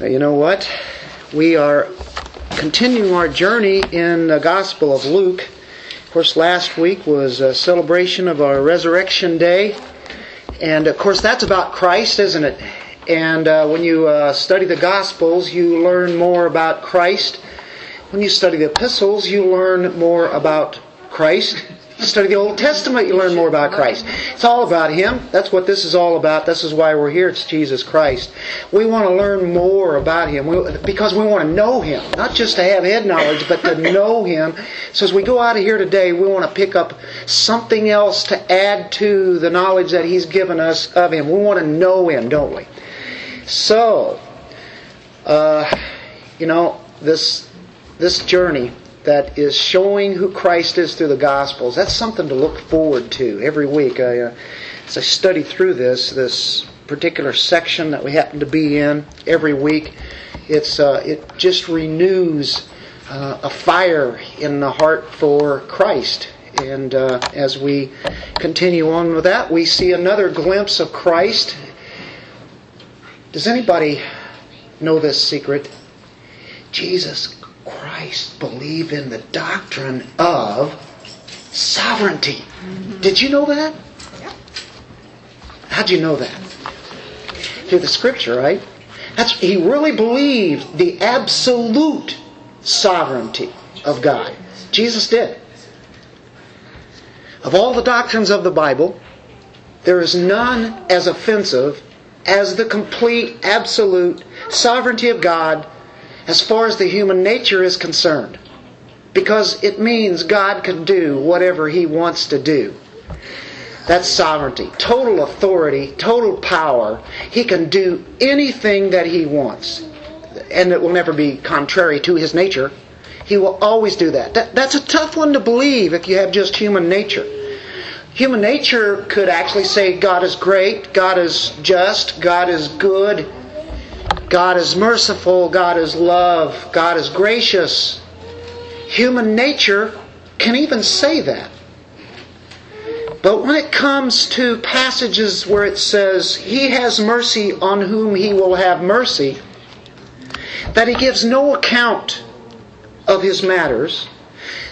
You know what? We are continuing our journey in the Gospel of Luke. Of course, last week was a celebration of our Resurrection Day. And of course, that's about Christ, isn't it? And uh, when you uh, study the Gospels, you learn more about Christ. When you study the epistles, you learn more about Christ. Study the Old Testament, you learn more about Christ. It's all about Him. That's what this is all about. This is why we're here. It's Jesus Christ. We want to learn more about Him because we want to know Him. Not just to have head knowledge, but to know Him. So as we go out of here today, we want to pick up something else to add to the knowledge that He's given us of Him. We want to know Him, don't we? So, uh, you know, this this journey that is showing who Christ is through the Gospels. That's something to look forward to every week. I, uh, as I study through this, this particular section that we happen to be in every week, it's uh, it just renews uh, a fire in the heart for Christ. And uh, as we continue on with that, we see another glimpse of Christ. Does anybody know this secret? Jesus Christ believe in the doctrine of sovereignty. Mm-hmm. Did you know that? How'd you know that? Through the scripture, right? That's he really believed the absolute sovereignty of God. Jesus did. Of all the doctrines of the Bible, there is none as offensive as the complete, absolute sovereignty of God as far as the human nature is concerned. Because it means God can do whatever He wants to do. That's sovereignty. Total authority, total power. He can do anything that He wants. And it will never be contrary to His nature. He will always do that. that. That's a tough one to believe if you have just human nature. Human nature could actually say God is great, God is just, God is good, God is merciful, God is love, God is gracious. Human nature can even say that. But when it comes to passages where it says, He has mercy on whom He will have mercy, that He gives no account of His matters,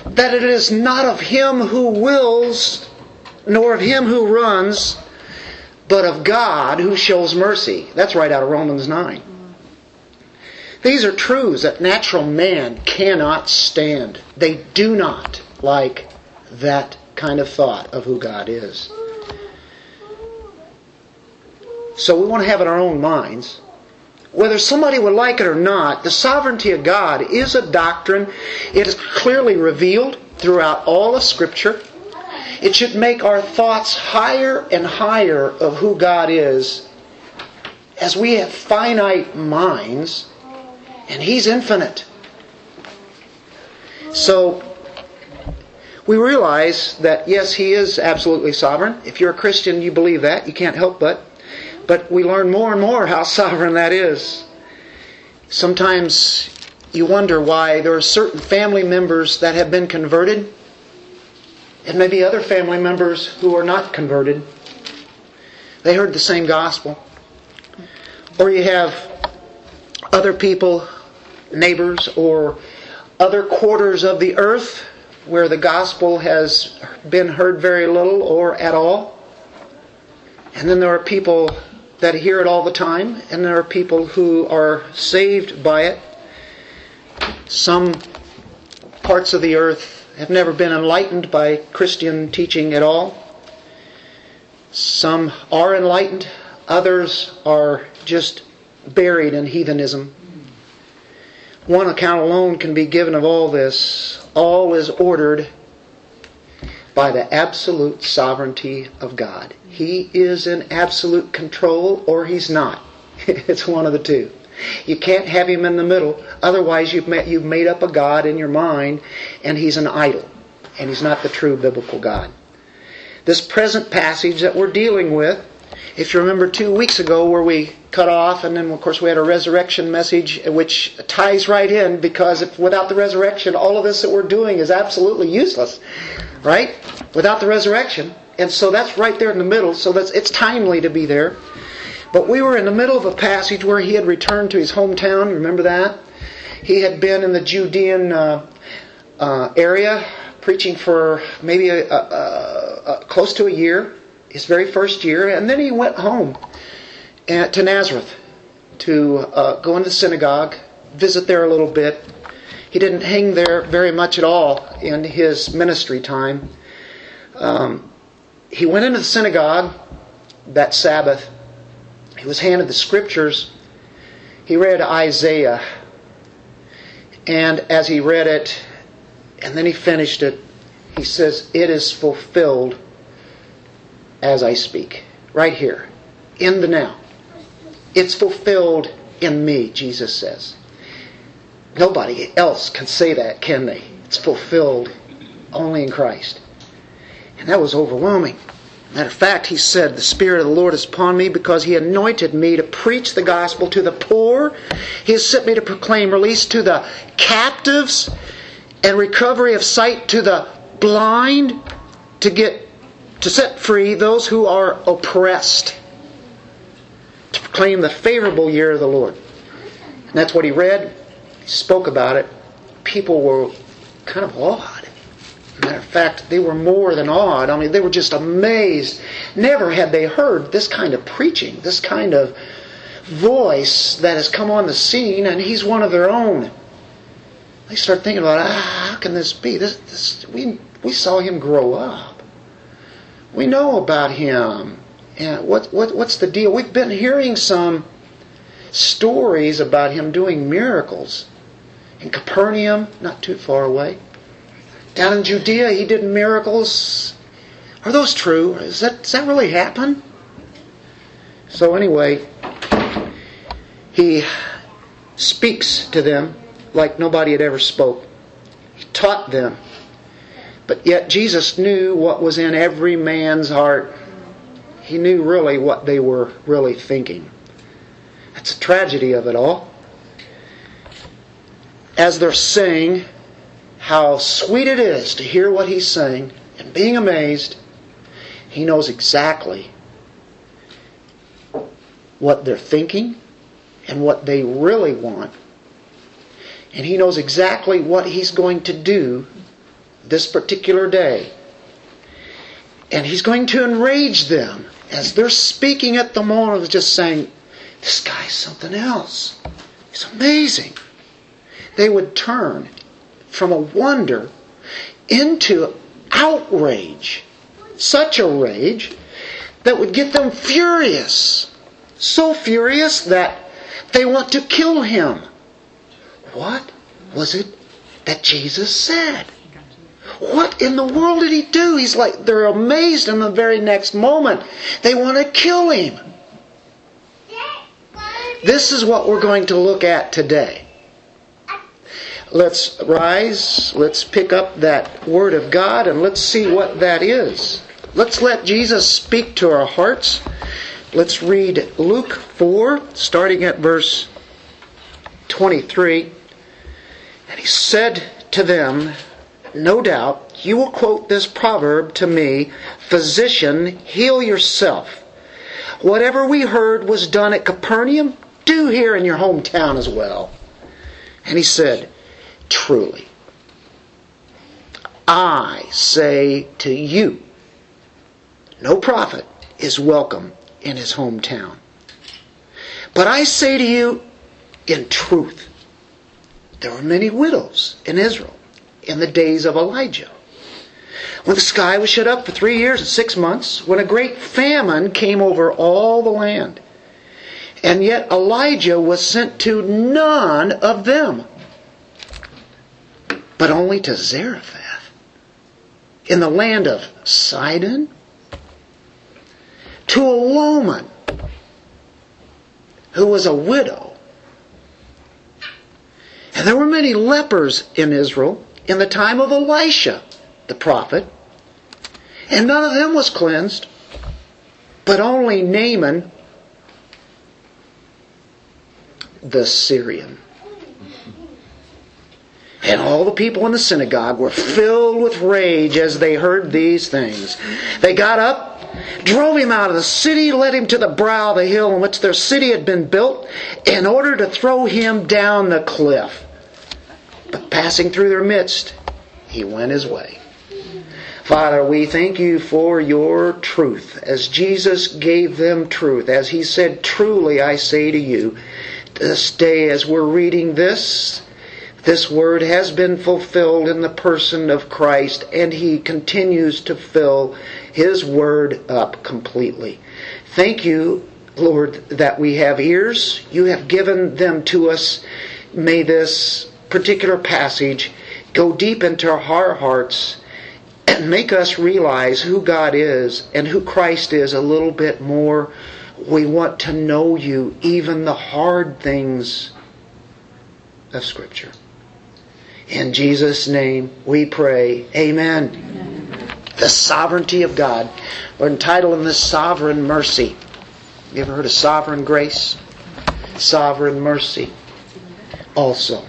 that it is not of Him who wills, nor of Him who runs, but of God who shows mercy. That's right out of Romans 9. These are truths that natural man cannot stand. They do not like that kind of thought of who God is. So we want to have it in our own minds. Whether somebody would like it or not, the sovereignty of God is a doctrine. It is clearly revealed throughout all of Scripture. It should make our thoughts higher and higher of who God is. As we have finite minds, and He's infinite. So, we realize that yes, He is absolutely sovereign. If you're a Christian, you believe that. You can't help but. But we learn more and more how sovereign that is. Sometimes you wonder why there are certain family members that have been converted, and maybe other family members who are not converted. They heard the same gospel. Or you have other people neighbors or other quarters of the earth where the gospel has been heard very little or at all. And then there are people that hear it all the time, and there are people who are saved by it. Some parts of the earth have never been enlightened by Christian teaching at all. Some are enlightened, others are just buried in heathenism. One account alone can be given of all this. All is ordered by the absolute sovereignty of God. He is in absolute control or he's not. it's one of the two. You can't have him in the middle. Otherwise, you've, met, you've made up a God in your mind and he's an idol. And he's not the true biblical God. This present passage that we're dealing with if you remember two weeks ago where we cut off, and then of course we had a resurrection message which ties right in because if, without the resurrection, all of this that we're doing is absolutely useless, right? Without the resurrection. And so that's right there in the middle, so that's, it's timely to be there. But we were in the middle of a passage where he had returned to his hometown. Remember that? He had been in the Judean uh, uh, area preaching for maybe a, a, a, close to a year, his very first year, and then he went home at, to Nazareth to uh, go into the synagogue, visit there a little bit. He didn't hang there very much at all in his ministry time. Um, he went into the synagogue that Sabbath. He was handed the scriptures. He read Isaiah. And as he read it, and then he finished it, he says, It is fulfilled as I speak. Right here, in the now. It's fulfilled in me, Jesus says. Nobody else can say that, can they? It's fulfilled only in Christ. And that was overwhelming. Matter of fact, he said, The Spirit of the Lord is upon me because he anointed me to preach the gospel to the poor. He has sent me to proclaim release to the captives and recovery of sight to the blind, to get to set free those who are oppressed to proclaim the favorable year of the Lord. And that's what he read. He spoke about it. People were kind of awed. Matter of fact, they were more than awed. I mean, they were just amazed. Never had they heard this kind of preaching, this kind of voice that has come on the scene, and he's one of their own. They start thinking about, ah, how can this be? This, this, we, we saw him grow up. We know about him. And what, what, what's the deal? We've been hearing some stories about him doing miracles. In Capernaum, not too far away. Down in Judea, he did miracles. Are those true? Is that, does that really happen? So, anyway, he speaks to them like nobody had ever spoke. He taught them. But yet Jesus knew what was in every man's heart he knew really what they were really thinking. That's a tragedy of it all. As they're saying how sweet it is to hear what he's saying and being amazed, he knows exactly what they're thinking and what they really want. And he knows exactly what he's going to do this particular day. And he's going to enrage them as they're speaking at the moment just saying, this guy's something else. He's amazing. They would turn from a wonder into outrage. Such a rage that would get them furious. So furious that they want to kill him. What was it that Jesus said? What in the world did he do? He's like, they're amazed in the very next moment. They want to kill him. This is what we're going to look at today. Let's rise, let's pick up that Word of God, and let's see what that is. Let's let Jesus speak to our hearts. Let's read Luke 4, starting at verse 23. And he said to them, no doubt, you will quote this proverb to me Physician, heal yourself. Whatever we heard was done at Capernaum, do here in your hometown as well. And he said, Truly, I say to you, no prophet is welcome in his hometown. But I say to you, in truth, there were many widows in Israel in the days of Elijah. When the sky was shut up for three years and six months, when a great famine came over all the land. And yet Elijah was sent to none of them, but only to Zarephath in the land of Sidon, to a woman who was a widow. And there were many lepers in Israel in the time of Elisha, the prophet, and none of them was cleansed, but only Naaman the Syrian. And all the people in the synagogue were filled with rage as they heard these things. They got up drove him out of the city, led him to the brow of the hill on which their city had been built, in order to throw him down the cliff. But passing through their midst, he went his way. Father, we thank you for your truth. As Jesus gave them truth, as he said, Truly I say to you, this day as we're reading this, this word has been fulfilled in the person of Christ, and he continues to fill his word up completely. Thank you, Lord, that we have ears. You have given them to us. May this particular passage go deep into our hearts and make us realize who God is and who Christ is a little bit more. We want to know you, even the hard things of Scripture. In Jesus' name we pray. Amen. Amen. The sovereignty of God. We're entitled in this sovereign mercy. You ever heard of sovereign grace? Sovereign mercy also.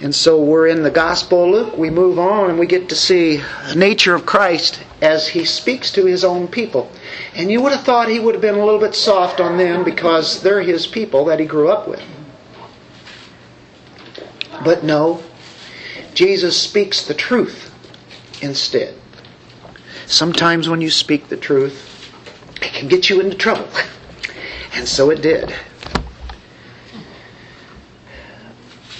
And so we're in the Gospel Luke. We move on and we get to see the nature of Christ as he speaks to his own people. And you would have thought he would have been a little bit soft on them because they're his people that he grew up with. But no, Jesus speaks the truth instead. Sometimes when you speak the truth, it can get you into trouble. And so it did.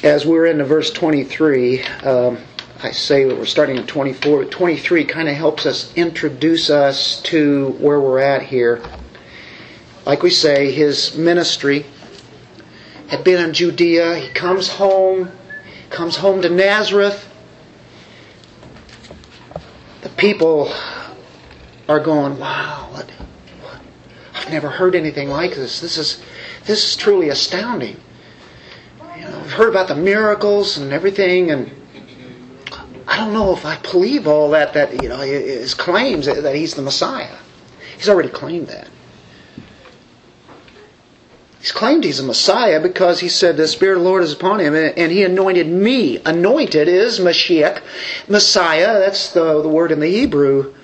as we're into verse 23, um, I say we're starting at 24. but 23 kind of helps us introduce us to where we're at here. Like we say, his ministry had been in Judea. He comes home, comes home to Nazareth. The people are going, "Wow, what, what? I've never heard anything like this. This is this is truly astounding." You know, I've heard about the miracles and everything, and I don't know if I believe all that. That you know, his claims that he's the Messiah. He's already claimed that. He's claimed he's a Messiah because he said the Spirit of the Lord is upon him, and he anointed me. Anointed is Mashiach, Messiah. That's the, the word in the Hebrew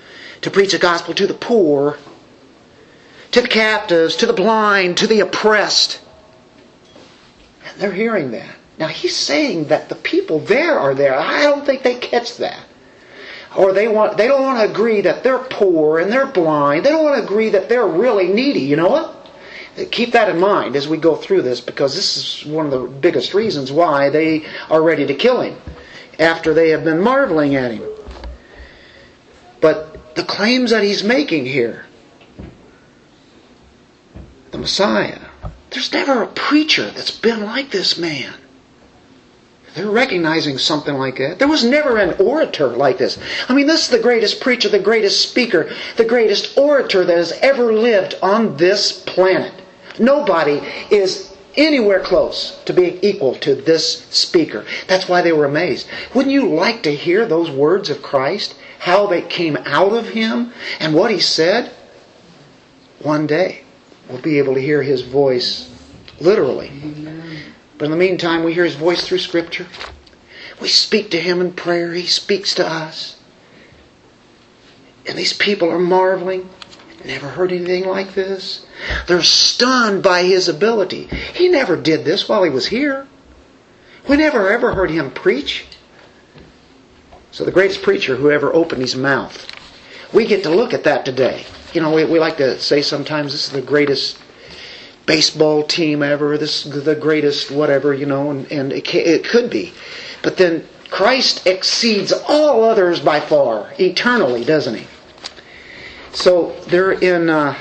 to preach the gospel to the poor, to the captives, to the blind, to the oppressed. And they're hearing that. Now he's saying that the people there are there. I don't think they catch that. Or they want they don't want to agree that they're poor and they're blind. They don't want to agree that they're really needy. You know what? Keep that in mind as we go through this because this is one of the biggest reasons why they are ready to kill him after they have been marveling at him. But the claims that he's making here, the Messiah, there's never a preacher that's been like this man. They're recognizing something like that. There was never an orator like this. I mean, this is the greatest preacher, the greatest speaker, the greatest orator that has ever lived on this planet. Nobody is anywhere close to being equal to this speaker. That's why they were amazed. Wouldn't you like to hear those words of Christ? How they came out of him and what he said? One day we'll be able to hear his voice literally. But in the meantime, we hear his voice through Scripture. We speak to him in prayer. He speaks to us. And these people are marveling. Never heard anything like this. They're stunned by his ability. He never did this while he was here. We never ever heard him preach. So the greatest preacher who ever opened his mouth. We get to look at that today you know, we, we like to say sometimes this is the greatest baseball team ever, this is the greatest whatever, you know, and, and it, it could be. But then Christ exceeds all others by far, eternally, doesn't he? So they're in uh,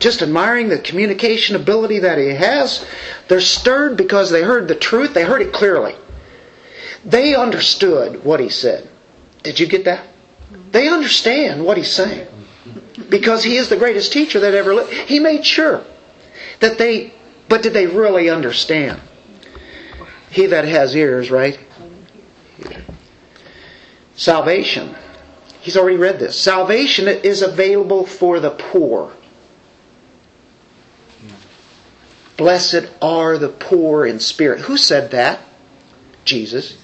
just admiring the communication ability that he has. They're stirred because they heard the truth, they heard it clearly. They understood what he said. Did you get that? They understand what he's saying because he is the greatest teacher that ever lived. He made sure that they, but did they really understand? He that has ears, right? Salvation. He's already read this. Salvation is available for the poor. Blessed are the poor in spirit. Who said that? Jesus.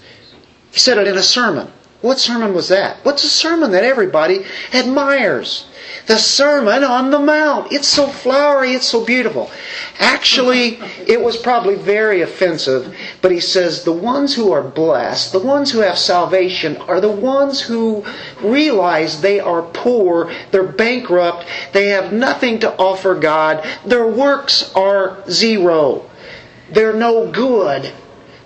He said it in a sermon. What sermon was that? What's a sermon that everybody admires? The Sermon on the Mount. It's so flowery, it's so beautiful. Actually, it was probably very offensive, but he says the ones who are blessed, the ones who have salvation, are the ones who realize they are poor, they're bankrupt, they have nothing to offer God, their works are zero, they're no good.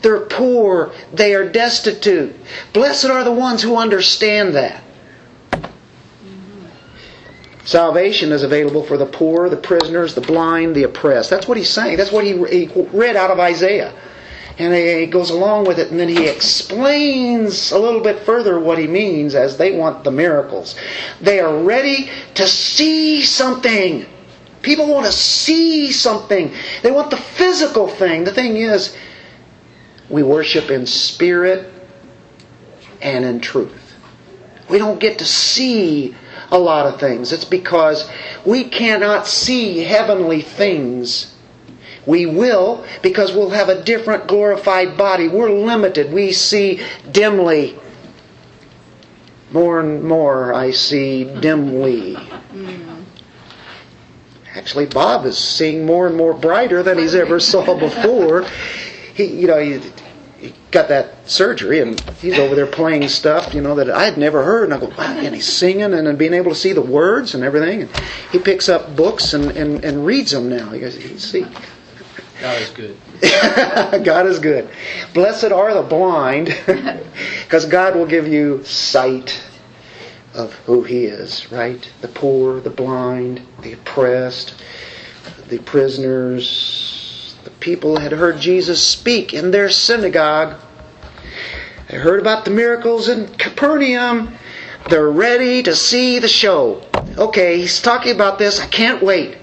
They're poor. They are destitute. Blessed are the ones who understand that. Salvation is available for the poor, the prisoners, the blind, the oppressed. That's what he's saying. That's what he, he read out of Isaiah. And he goes along with it, and then he explains a little bit further what he means as they want the miracles. They are ready to see something. People want to see something. They want the physical thing. The thing is, we worship in spirit and in truth. We don't get to see a lot of things. It's because we cannot see heavenly things. We will because we'll have a different glorified body. We're limited. We see dimly. More and more I see dimly. Actually, Bob is seeing more and more brighter than he's ever saw before. He, you know, he, he got that surgery and he's over there playing stuff, you know, that I had never heard. And I go, wow, and he's singing and being able to see the words and everything. And he picks up books and, and, and reads them now. He goes, you can see. God is good. God is good. Blessed are the blind, because God will give you sight of who He is, right? The poor, the blind, the oppressed, the prisoners, the people had heard Jesus speak in their synagogue. They heard about the miracles in Capernaum. They're ready to see the show. Okay, he's talking about this. I can't wait.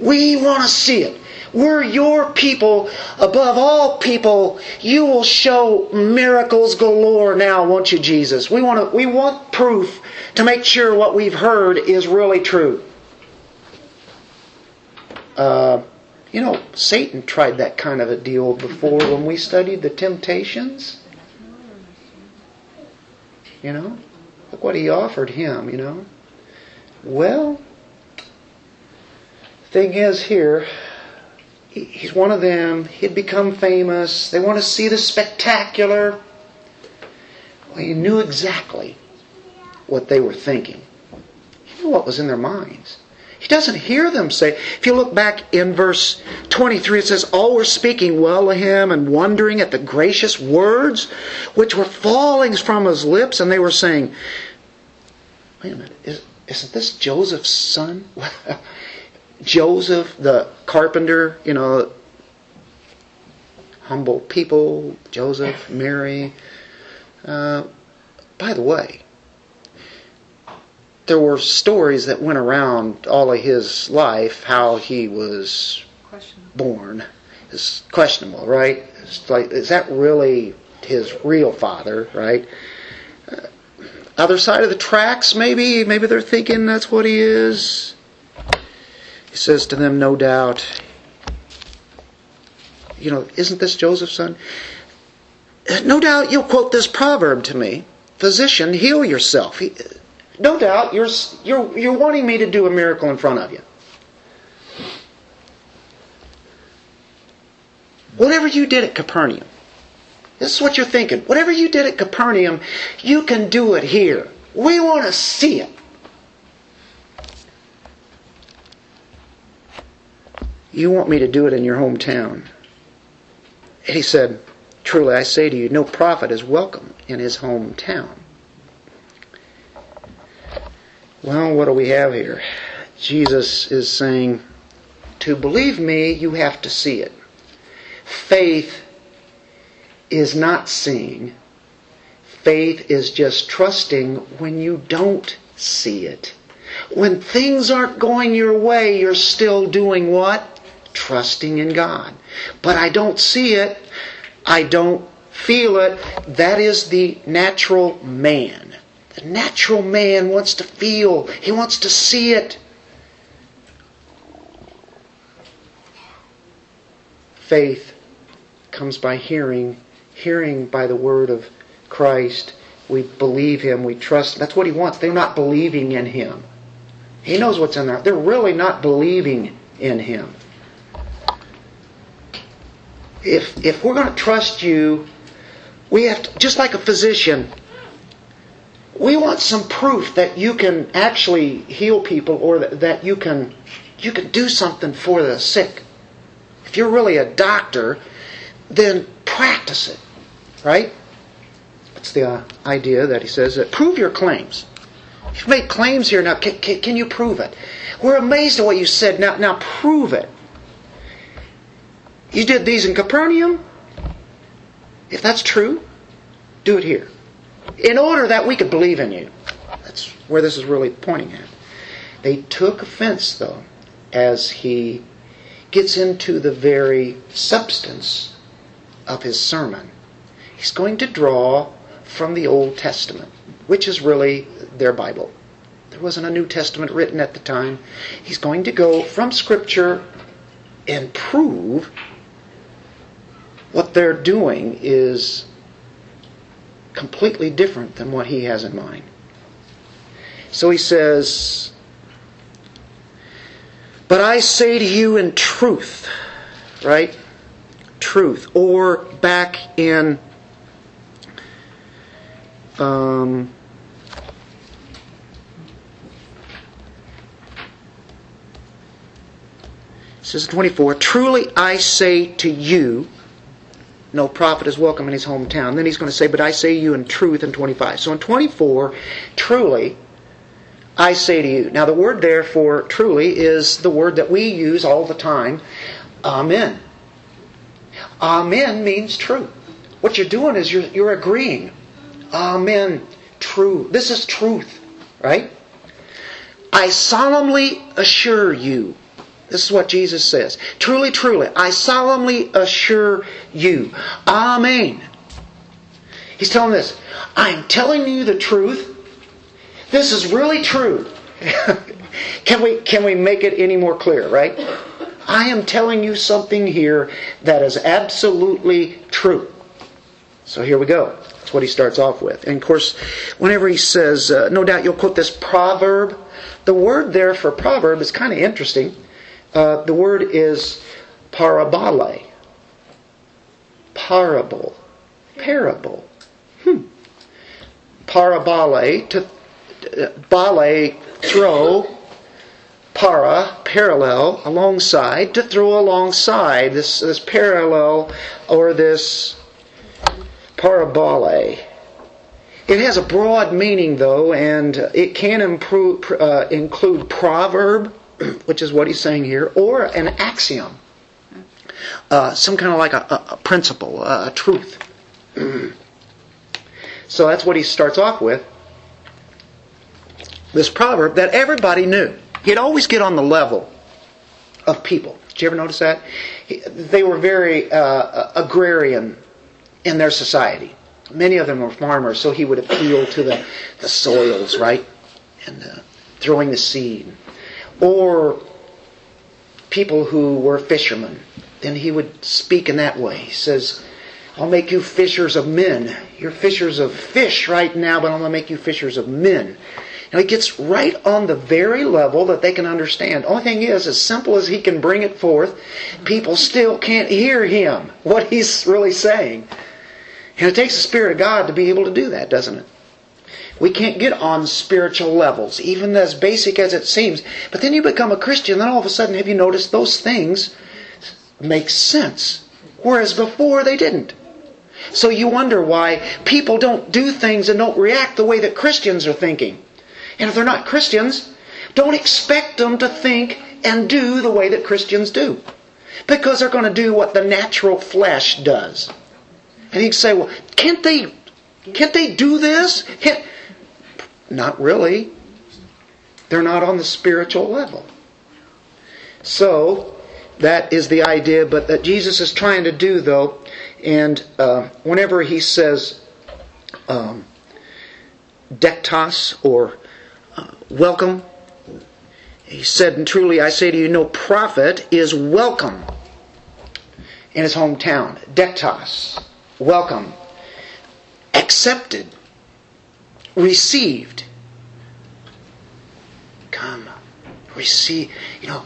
We want to see it. We're your people above all people. You will show miracles galore now, won't you, Jesus? We want to, we want proof to make sure what we've heard is really true. Uh, you know, Satan tried that kind of a deal before when we studied the temptations. You know, look what he offered him, you know. Well, thing is here, he's one of them. He'd become famous. They want to see the spectacular. Well, he knew exactly what they were thinking. He knew what was in their minds. He doesn't hear them say, if you look back in verse 23, it says, All were speaking well of him and wondering at the gracious words which were falling from his lips, and they were saying, Wait a minute, is, isn't this Joseph's son? Joseph, the carpenter, you know, humble people, Joseph, Mary. Uh, by the way, there were stories that went around all of his life how he was born. It's questionable, right? It's like, is that really his real father, right? Uh, other side of the tracks, maybe. Maybe they're thinking that's what he is. He says to them, no doubt, you know, isn't this Joseph's son? No doubt you'll quote this proverb to me Physician, heal yourself. He, no doubt you're, you're, you're wanting me to do a miracle in front of you. Whatever you did at Capernaum, this is what you're thinking. Whatever you did at Capernaum, you can do it here. We want to see it. You want me to do it in your hometown. And he said, Truly I say to you, no prophet is welcome in his hometown. Well, what do we have here? Jesus is saying, to believe me, you have to see it. Faith is not seeing. Faith is just trusting when you don't see it. When things aren't going your way, you're still doing what? Trusting in God. But I don't see it. I don't feel it. That is the natural man. The natural man wants to feel, he wants to see it. Faith comes by hearing, hearing by the word of Christ. We believe him, we trust. That's what he wants. They're not believing in him. He knows what's in there. They're really not believing in Him. If, if we're going to trust you, we have to, just like a physician, we want some proof that you can actually heal people or that, you can you can do something for the sick. If you're really a doctor, then practice it, right? That's the uh, idea that he says. That prove your claims. You've made claims here. Now, can, can, can you prove it? We're amazed at what you said. Now, now prove it. You did these in Capernaum. If that's true, do it here. In order that we could believe in you. That's where this is really pointing at. They took offense, though, as he gets into the very substance of his sermon. He's going to draw from the Old Testament, which is really their Bible. There wasn't a New Testament written at the time. He's going to go from Scripture and prove what they're doing is completely different than what he has in mind. So he says, But I say to you in truth, right? Truth. Or back in um, says 24, Truly I say to you, no prophet is welcome in his hometown. Then he's going to say, But I say you in truth in 25. So in 24, truly, I say to you. Now the word there for truly is the word that we use all the time, Amen. Amen means true. What you're doing is you're, you're agreeing. Amen. True. This is truth, right? I solemnly assure you. This is what Jesus says. Truly, truly, I solemnly assure you. Amen. He's telling this. I'm telling you the truth. This is really true. can we can we make it any more clear, right? I am telling you something here that is absolutely true. So here we go. That's what he starts off with. And of course, whenever he says, uh, no doubt you'll quote this proverb, the word there for proverb is kind of interesting. Uh, the word is parabole. Parable. Parable. Hmm. Parabole, to bale, throw, para, parallel, alongside, to throw alongside, this, this parallel or this parabole. It has a broad meaning, though, and it can improve, uh, include proverb, which is what he's saying here, or an axiom. Uh, some kind of like a, a principle, a, a truth. so that's what he starts off with. This proverb that everybody knew. He'd always get on the level of people. Did you ever notice that? They were very uh, agrarian in their society. Many of them were farmers, so he would appeal to the, the soils, right? And uh, throwing the seed. Or people who were fishermen. Then he would speak in that way. He says, I'll make you fishers of men. You're fishers of fish right now, but I'm going to make you fishers of men. Now he gets right on the very level that they can understand. Only thing is, as simple as he can bring it forth, people still can't hear him, what he's really saying. And it takes the Spirit of God to be able to do that, doesn't it? We can't get on spiritual levels, even as basic as it seems. But then you become a Christian, then all of a sudden, have you noticed those things make sense? Whereas before they didn't. So you wonder why people don't do things and don't react the way that Christians are thinking. And if they're not Christians, don't expect them to think and do the way that Christians do. Because they're going to do what the natural flesh does. And he'd say, well, can't they, can't they do this? Can't... Not really. They're not on the spiritual level. So, that is the idea, but that Jesus is trying to do, though, and uh, whenever he says um, dektos or uh, welcome, he said, and truly I say to you, no prophet is welcome in his hometown. Dektos welcome, accepted, received. Come, see, you know,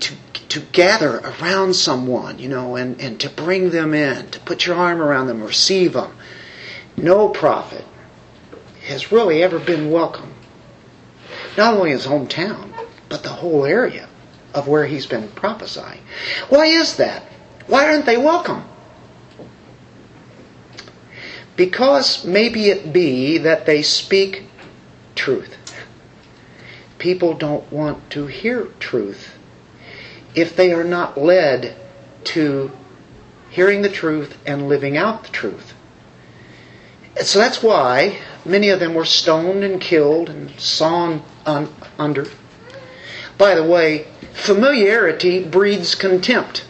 to, to gather around someone, you know, and, and to bring them in, to put your arm around them, receive them. No prophet has really ever been welcome. Not only his hometown, but the whole area of where he's been prophesying. Why is that? Why aren't they welcome? Because maybe it be that they speak truth. People don't want to hear truth if they are not led to hearing the truth and living out the truth. So that's why many of them were stoned and killed and sawn un- under. By the way, familiarity breeds contempt.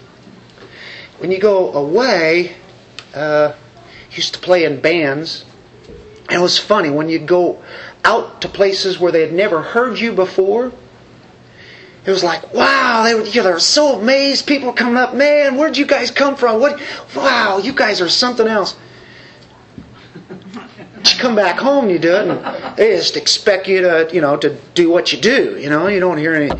When you go away, uh, used to play in bands, and it was funny when you'd go out to places where they had never heard you before. It was like, wow, they were, you know, they were so amazed. People coming up, man, where'd you guys come from? What? Wow, you guys are something else. You come back home, you do it, and they just expect you to, you know, to do what you do. You know, you don't hear any.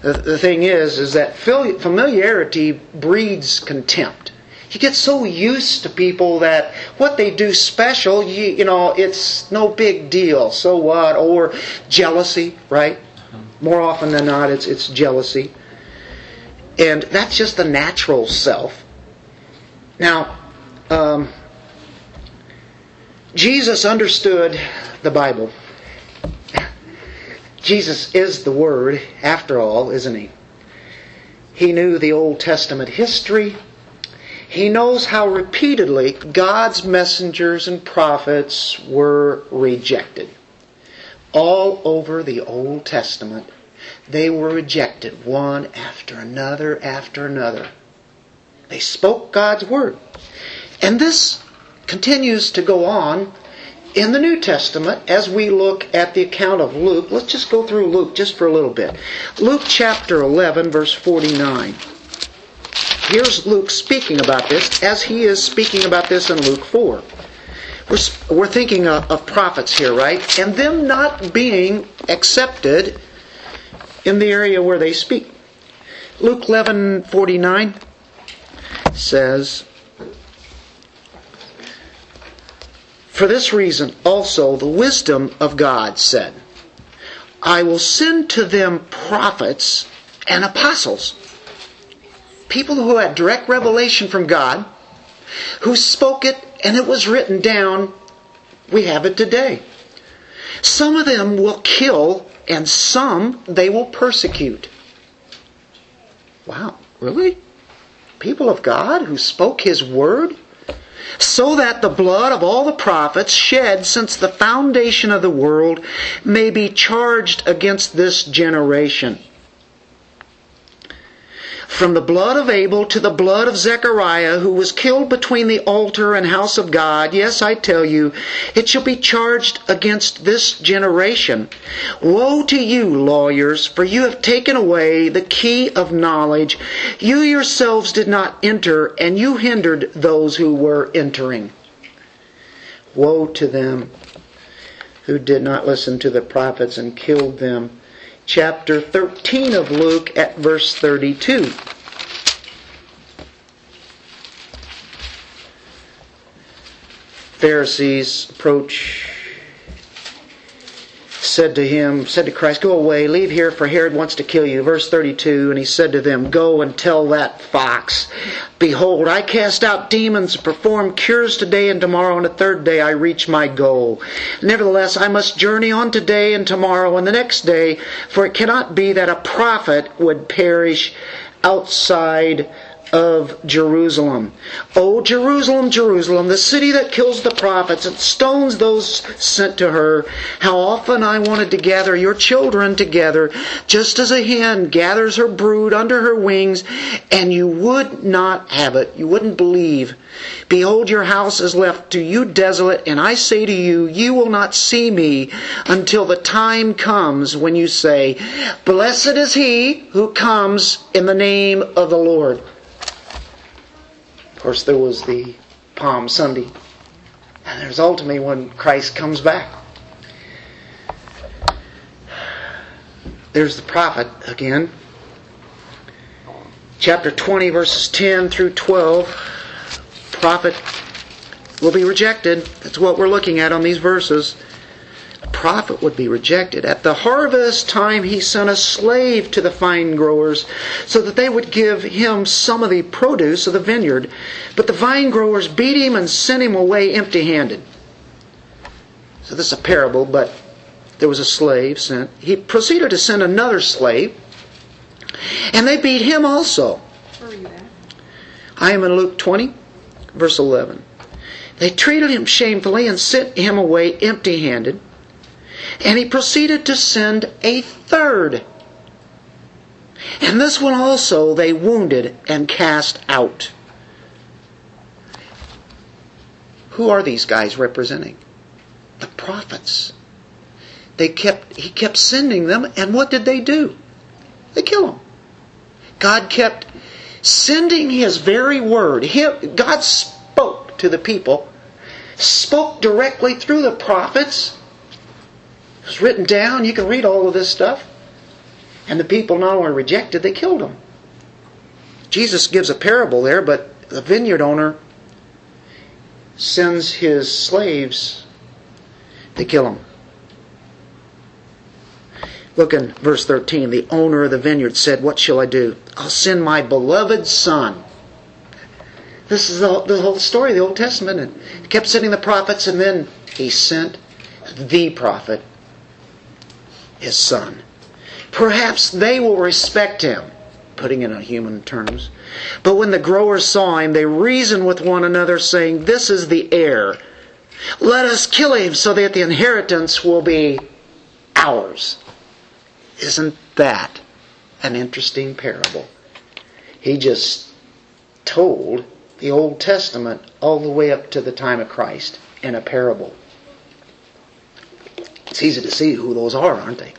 The, the thing is, is that familiarity breeds contempt. You get so used to people that what they do special, you, you know, it's no big deal. So what? Or jealousy, right? More often than not, it's it's jealousy, and that's just the natural self. Now. Um, Jesus understood the Bible. Jesus is the Word, after all, isn't he? He knew the Old Testament history. He knows how repeatedly God's messengers and prophets were rejected. All over the Old Testament, they were rejected one after another after another. They spoke God's Word. And this continues to go on in the New Testament as we look at the account of Luke. Let's just go through Luke just for a little bit. Luke chapter 11, verse 49. Here's Luke speaking about this as he is speaking about this in Luke 4. We're, we're thinking of, of prophets here, right? And them not being accepted in the area where they speak. Luke 11:49 says, For this reason also the wisdom of God said, I will send to them prophets and apostles. People who had direct revelation from God, who spoke it and it was written down. We have it today. Some of them will kill and some they will persecute. Wow, really? People of God who spoke His word? So that the blood of all the prophets shed since the foundation of the world may be charged against this generation. From the blood of Abel to the blood of Zechariah, who was killed between the altar and house of God, yes, I tell you, it shall be charged against this generation. Woe to you, lawyers, for you have taken away the key of knowledge. You yourselves did not enter, and you hindered those who were entering. Woe to them who did not listen to the prophets and killed them chapter 13 of Luke at verse 32. Pharisees approach said to him, said to Christ, Go away, leave here, for Herod wants to kill you. Verse 32, and he said to them, Go and tell that fox, Behold, I cast out demons, perform cures today and tomorrow, and the third day I reach my goal. Nevertheless, I must journey on today and tomorrow and the next day, for it cannot be that a prophet would perish outside of Jerusalem. O Jerusalem, Jerusalem, the city that kills the prophets and stones those sent to her, how often I wanted to gather your children together, just as a hen gathers her brood under her wings, and you would not have it. You wouldn't believe. Behold, your house is left to you desolate, and I say to you, you will not see me until the time comes when you say, Blessed is he who comes in the name of the Lord. Of course, there was the Palm Sunday. And there's ultimately when Christ comes back. There's the prophet again. Chapter 20, verses 10 through 12. Prophet will be rejected. That's what we're looking at on these verses. A prophet would be rejected. At the harvest time, he sent a slave to the vine growers so that they would give him some of the produce of the vineyard. But the vine growers beat him and sent him away empty handed. So this is a parable, but there was a slave sent. He proceeded to send another slave, and they beat him also. I am in Luke 20, verse 11. They treated him shamefully and sent him away empty handed. And he proceeded to send a third. And this one also they wounded and cast out. Who are these guys representing? The prophets. They kept he kept sending them and what did they do? They kill them. God kept sending his very word. God spoke to the people, spoke directly through the prophets. It was written down. You can read all of this stuff. And the people not only rejected, they killed them. Jesus gives a parable there, but the vineyard owner sends his slaves to kill him. Look in verse 13. The owner of the vineyard said, What shall I do? I'll send my beloved son. This is the, the whole story of the Old Testament. And he kept sending the prophets, and then he sent the prophet, his son. Perhaps they will respect him, putting it in human terms. But when the growers saw him, they reasoned with one another, saying, This is the heir. Let us kill him so that the inheritance will be ours. Isn't that an interesting parable? He just told the Old Testament all the way up to the time of Christ in a parable. It's easy to see who those are, aren't they?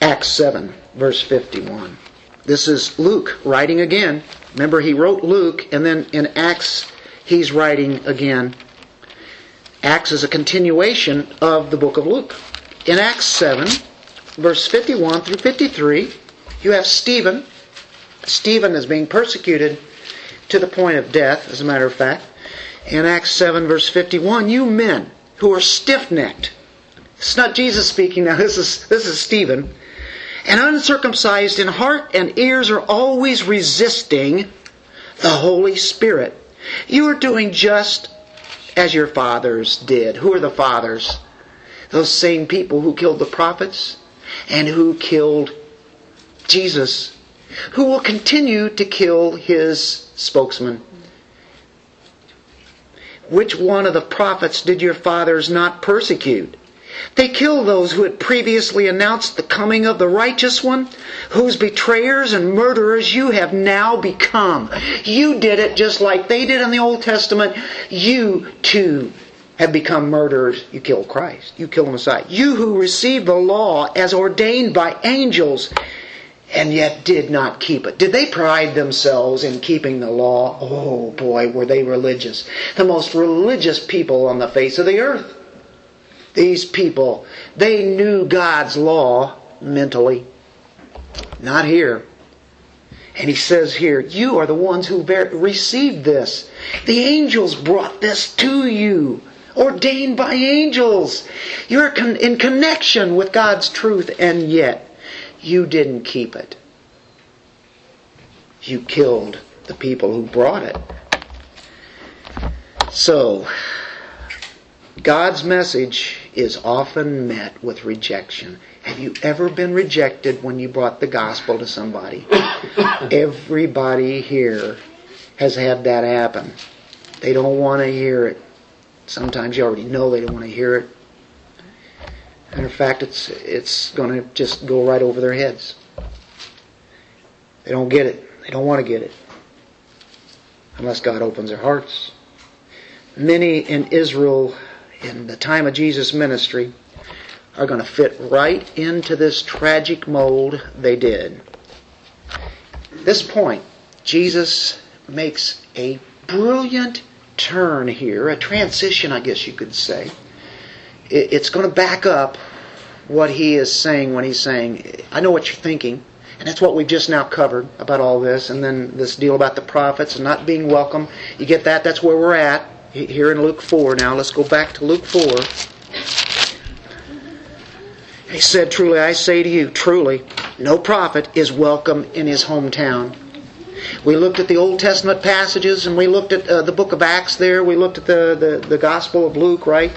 Acts 7, verse 51. This is Luke writing again. Remember, he wrote Luke, and then in Acts, he's writing again. Acts is a continuation of the book of Luke. In Acts 7, verse 51 through 53, you have Stephen. Stephen is being persecuted to the point of death, as a matter of fact. In Acts 7, verse 51, you men who are stiff necked. It's not Jesus speaking now, this is, this is Stephen. And uncircumcised in heart and ears are always resisting the Holy Spirit. You are doing just as your fathers did. Who are the fathers? Those same people who killed the prophets and who killed Jesus, who will continue to kill his spokesman. Which one of the prophets did your fathers not persecute? They killed those who had previously announced the coming of the righteous one, whose betrayers and murderers you have now become. You did it just like they did in the Old Testament. You too have become murderers. You killed Christ. You killed the Messiah. You who received the law as ordained by angels and yet did not keep it. Did they pride themselves in keeping the law? Oh boy, were they religious. The most religious people on the face of the earth. These people, they knew God's law mentally. Not here. And he says here, you are the ones who received this. The angels brought this to you, ordained by angels. You're in connection with God's truth, and yet you didn't keep it. You killed the people who brought it. So, God's message is often met with rejection. Have you ever been rejected when you brought the gospel to somebody? Everybody here has had that happen. They don't want to hear it. Sometimes you already know they don't want to hear it. Matter in fact, it's it's going to just go right over their heads. They don't get it. They don't want to get it. Unless God opens their hearts. Many in Israel in the time of Jesus' ministry are going to fit right into this tragic mold they did. At this point, Jesus makes a brilliant turn here, a transition, I guess you could say. It's going to back up what he is saying when he's saying, I know what you're thinking. And that's what we've just now covered about all this. And then this deal about the prophets and not being welcome. You get that? That's where we're at here in Luke 4. Now let's go back to Luke 4. He said, Truly, I say to you, truly, no prophet is welcome in his hometown. We looked at the Old Testament passages and we looked at uh, the book of Acts there. We looked at the, the, the Gospel of Luke, right?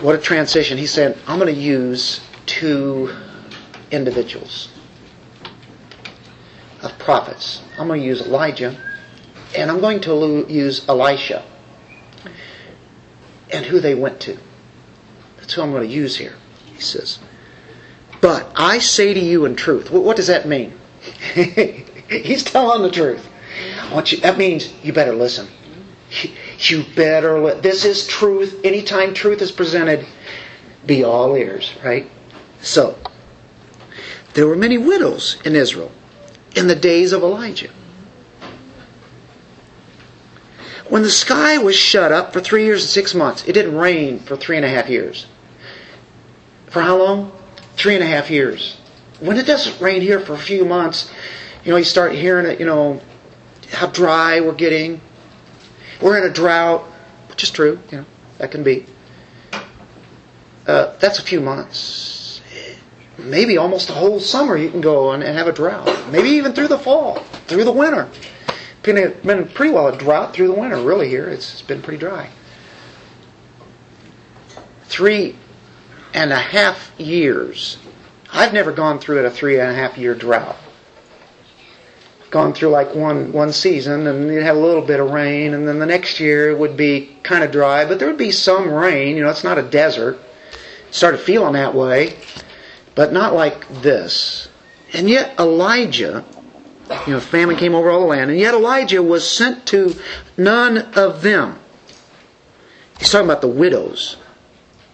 What a transition. He said, I'm going to use two individuals of prophets. I'm going to use Elijah and I'm going to use Elisha and who they went to. That's who I'm going to use here, he says. But I say to you in truth. What does that mean? He's telling the truth. You, that means you better listen. You better let. This is truth. Anytime truth is presented, be all ears, right? So, there were many widows in Israel in the days of Elijah. When the sky was shut up for three years and six months, it didn't rain for three and a half years. For how long? Three and a half years. When it doesn't rain here for a few months, you know, you start hearing it, you know, how dry we're getting. We're in a drought, which is true, you know, that can be. Uh, that's a few months. Maybe almost a whole summer you can go and, and have a drought. Maybe even through the fall, through the winter. Been, been pretty well a drought through the winter, really, here. It's, it's been pretty dry. Three and a half years. I've never gone through a three and a half year drought gone through like one one season and you'd have a little bit of rain and then the next year it would be kind of dry but there would be some rain. You know it's not a desert. Started feeling that way but not like this. And yet elijah you know famine came over all the land and yet elijah was sent to none of them. He's talking about the widows.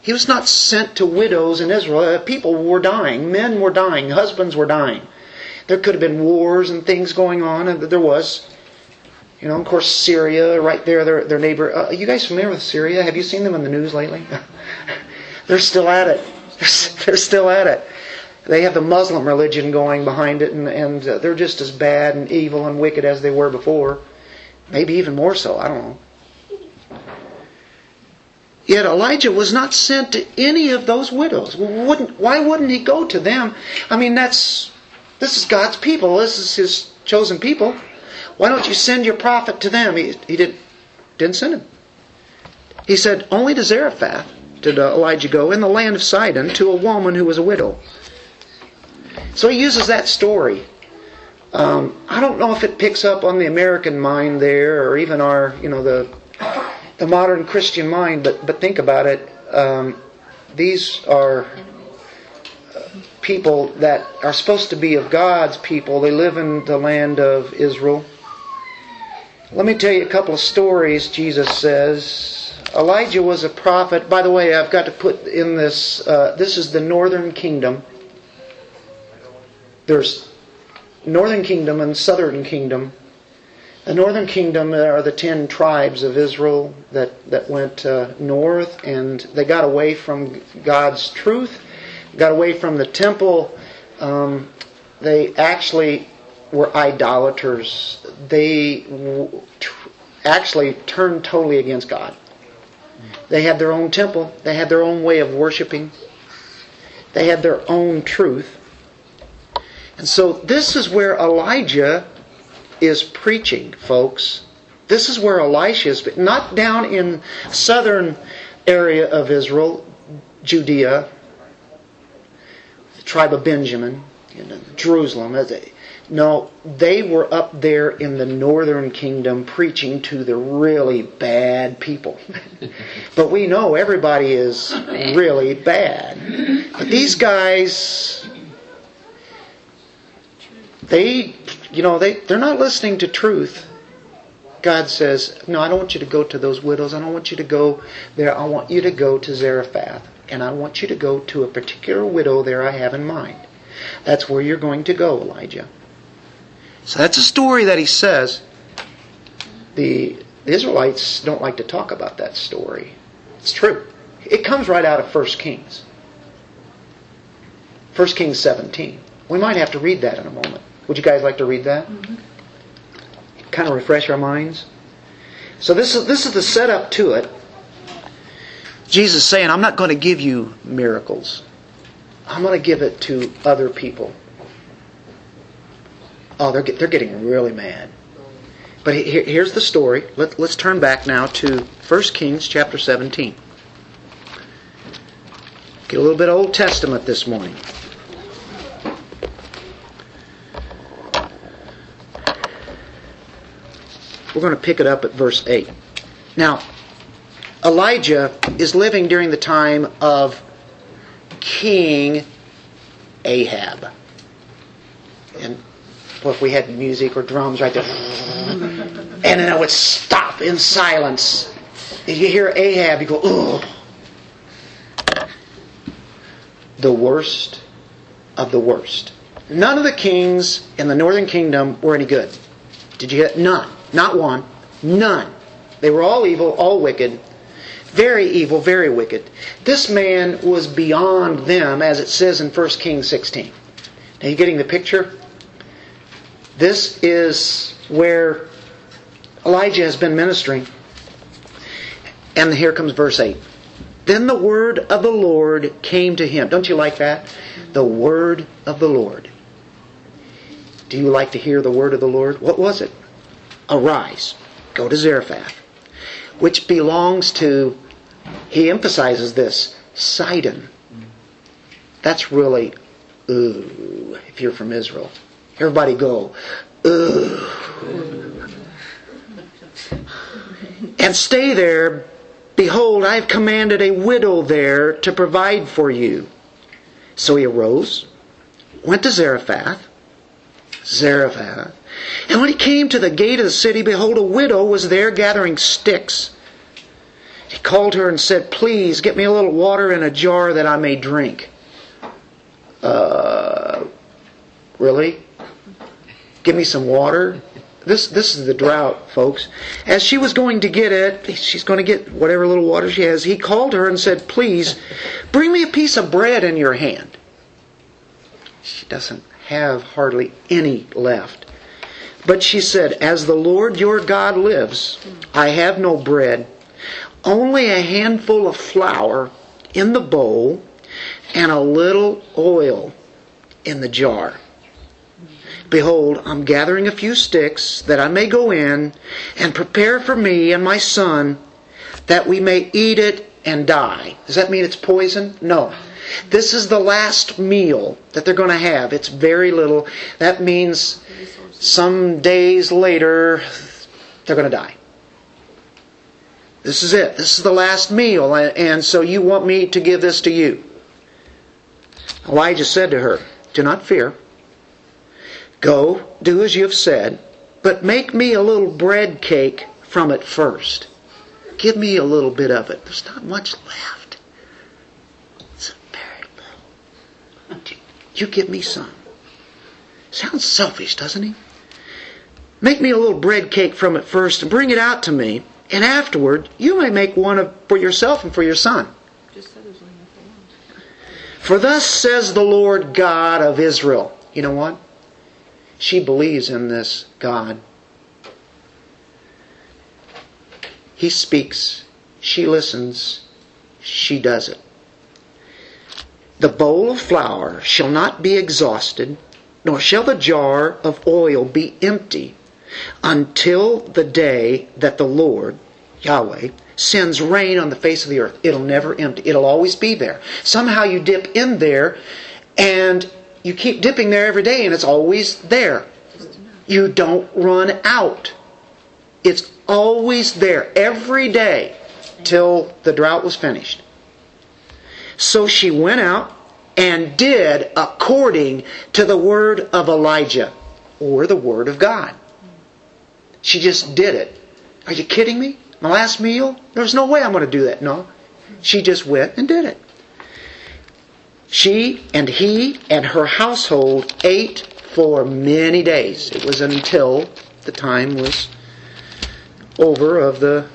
He was not sent to widows in israel. Uh, people were dying. Men were dying. Husbands were dying there could have been wars and things going on, and there was. You know, of course, Syria, right there, their, their neighbor. Uh, are you guys familiar with Syria? Have you seen them in the news lately? they're still at it. They're, they're still at it. They have the Muslim religion going behind it, and, and uh, they're just as bad and evil and wicked as they were before. Maybe even more so. I don't know. Yet Elijah was not sent to any of those widows. Wouldn't, why wouldn't he go to them? I mean, that's this is God's people. This is His chosen people. Why don't you send your prophet to them? He, he did, didn't send him. He said, Only to Zarephath did Elijah go in the land of Sidon to a woman who was a widow. So he uses that story. Um, I don't know if it picks up on the American mind there, or even our, you know, the the modern Christian mind. But but think about it. Um, these are people that are supposed to be of God's people. They live in the land of Israel. Let me tell you a couple of stories, Jesus says. Elijah was a prophet. By the way, I've got to put in this uh, this is the northern kingdom. There's northern kingdom and southern kingdom. The northern kingdom are the ten tribes of Israel that, that went uh, north and they got away from God's truth got away from the temple. Um, they actually were idolaters. They actually turned totally against God. They had their own temple. They had their own way of worshiping. They had their own truth. And so this is where Elijah is preaching, folks. This is where Elisha is, but not down in southern area of Israel, Judea, the tribe of Benjamin, in Jerusalem. No, they were up there in the northern kingdom preaching to the really bad people. but we know everybody is really bad. But these guys, they, you know, they, they're not listening to truth. God says, No, I don't want you to go to those widows. I don't want you to go there. I want you to go to Zarephath and I want you to go to a particular widow there I have in mind. That's where you're going to go, Elijah. So that's a story that he says. The, the Israelites don't like to talk about that story. It's true. It comes right out of 1 Kings. 1 Kings 17. We might have to read that in a moment. Would you guys like to read that? Mm-hmm. Kind of refresh our minds. So this is this is the setup to it. Jesus saying, "I'm not going to give you miracles. I'm going to give it to other people." Oh, they're they're getting really mad. But here, here's the story. Let, let's turn back now to 1 Kings chapter 17. Get a little bit of Old Testament this morning. We're going to pick it up at verse 8. Now, Elijah is living during the time of King Ahab. And well, if we had music or drums right there, and then it would stop in silence. If you hear Ahab, you go, ugh. The worst of the worst. None of the kings in the northern kingdom were any good. Did you get None. Not one. None. They were all evil, all wicked. Very evil, very wicked. This man was beyond them, as it says in 1 Kings 16. Now, you getting the picture? This is where Elijah has been ministering. And here comes verse 8. Then the word of the Lord came to him. Don't you like that? The word of the Lord. Do you like to hear the word of the Lord? What was it? Arise, go to Zarephath, which belongs to, he emphasizes this, Sidon. That's really, ooh, if you're from Israel. Everybody go, ooh. And stay there. Behold, I have commanded a widow there to provide for you. So he arose, went to Zarephath, Zarephath, and when he came to the gate of the city, behold, a widow was there gathering sticks. He called her and said, Please get me a little water in a jar that I may drink. Uh, really? Give me some water? This, this is the drought, folks. As she was going to get it, she's going to get whatever little water she has. He called her and said, Please, bring me a piece of bread in your hand. She doesn't have hardly any left. But she said, As the Lord your God lives, I have no bread, only a handful of flour in the bowl and a little oil in the jar. Behold, I'm gathering a few sticks that I may go in and prepare for me and my son that we may eat it and die. Does that mean it's poison? No. This is the last meal that they're going to have. It's very little. That means some days later, they're going to die. This is it. This is the last meal, and so you want me to give this to you. Elijah said to her, Do not fear. Go, do as you have said, but make me a little bread cake from it first. Give me a little bit of it. There's not much left. It's very little. You give me some. Sounds selfish, doesn't he? Make me a little bread cake from it first and bring it out to me, and afterward you may make one for yourself and for your son. For thus says the Lord God of Israel. You know what? She believes in this God. He speaks, she listens, she does it. The bowl of flour shall not be exhausted, nor shall the jar of oil be empty until the day that the Lord, Yahweh, sends rain on the face of the earth. It'll never empty. It'll always be there. Somehow you dip in there and you keep dipping there every day and it's always there. You don't run out. It's always there every day till the drought was finished. So she went out and did according to the word of Elijah or the word of God. She just did it. Are you kidding me? My last meal? There's no way I'm going to do that. No. She just went and did it. She and he and her household ate for many days. It was until the time was over of the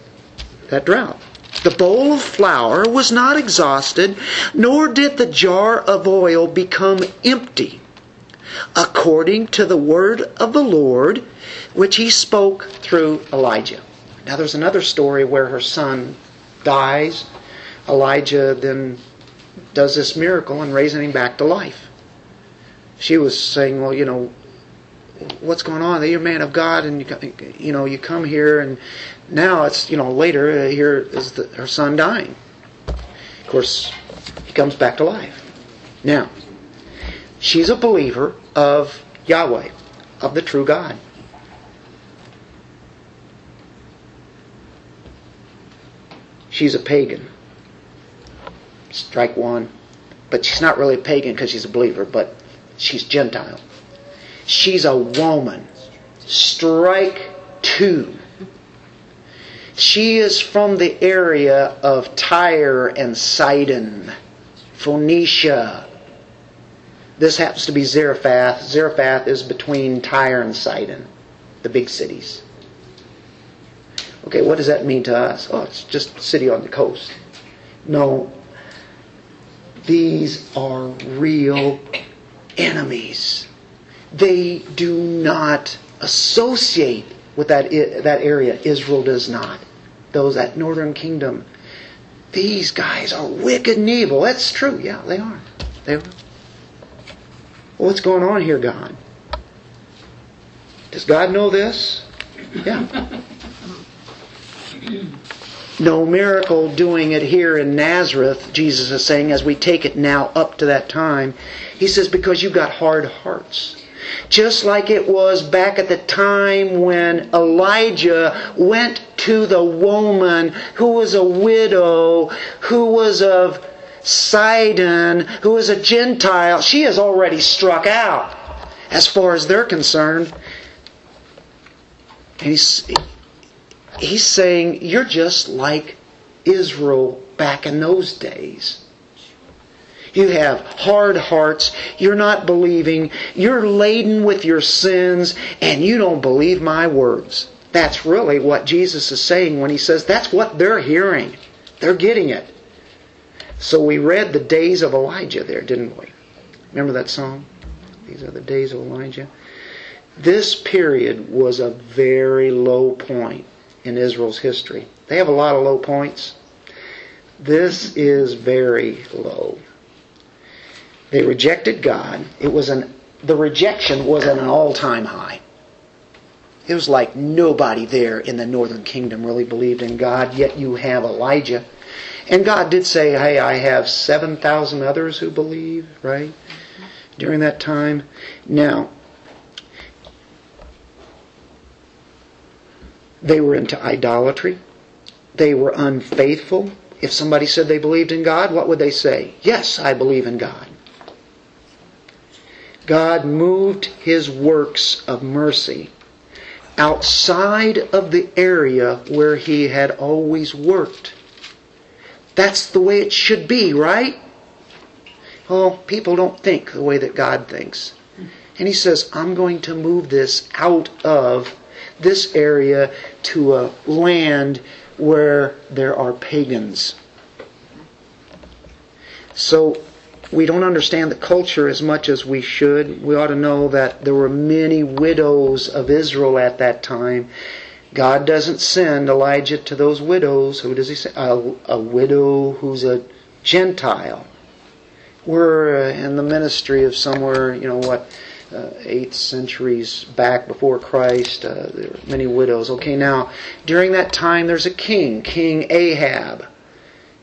that drought. The bowl of flour was not exhausted, nor did the jar of oil become empty, according to the word of the Lord, which he spoke through Elijah. Now, there's another story where her son dies. Elijah then does this miracle and raising him back to life. She was saying, Well, you know, what's going on? You're a man of God, and you, you know, you come here, and now it's, you know, later, uh, here is the, her son dying. Of course, he comes back to life. Now, she's a believer of Yahweh, of the true God. She's a pagan. Strike one. But she's not really a pagan because she's a believer, but she's Gentile. She's a woman. Strike two. She is from the area of Tyre and Sidon, Phoenicia. This happens to be Zarephath. Zarephath is between Tyre and Sidon, the big cities. Okay, what does that mean to us? Oh, it's just a city on the coast. No, these are real enemies. They do not associate with that, that area. Israel does not. Those, that northern kingdom. These guys are wicked and evil. That's true. Yeah, they are. They are. What's going on here, God? Does God know this? Yeah. No miracle doing it here in Nazareth, Jesus is saying, as we take it now up to that time. He says, because you've got hard hearts. Just like it was back at the time when Elijah went to the woman who was a widow, who was of Sidon, who was a Gentile. She has already struck out as far as they're concerned. And he's, he's saying, You're just like Israel back in those days. You have hard hearts. You're not believing. You're laden with your sins, and you don't believe my words. That's really what Jesus is saying when he says that's what they're hearing. They're getting it. So we read the days of Elijah there, didn't we? Remember that song? These are the days of Elijah. This period was a very low point in Israel's history. They have a lot of low points. This is very low. They rejected God. It was an the rejection was at an all-time high. It was like nobody there in the northern kingdom really believed in God, yet you have Elijah. And God did say, hey, I have 7,000 others who believe, right? During that time. Now, they were into idolatry. They were unfaithful. If somebody said they believed in God, what would they say? Yes, I believe in God. God moved his works of mercy outside of the area where he had always worked. That's the way it should be, right? Well, people don't think the way that God thinks. And he says, I'm going to move this out of this area to a land where there are pagans. So we don't understand the culture as much as we should. We ought to know that there were many widows of Israel at that time. God doesn't send Elijah to those widows. Who does he say? A, a widow who's a Gentile. We're uh, in the ministry of somewhere, you know what, uh, eighth centuries back before Christ. Uh, there were many widows. Okay, now during that time, there's a king, King Ahab.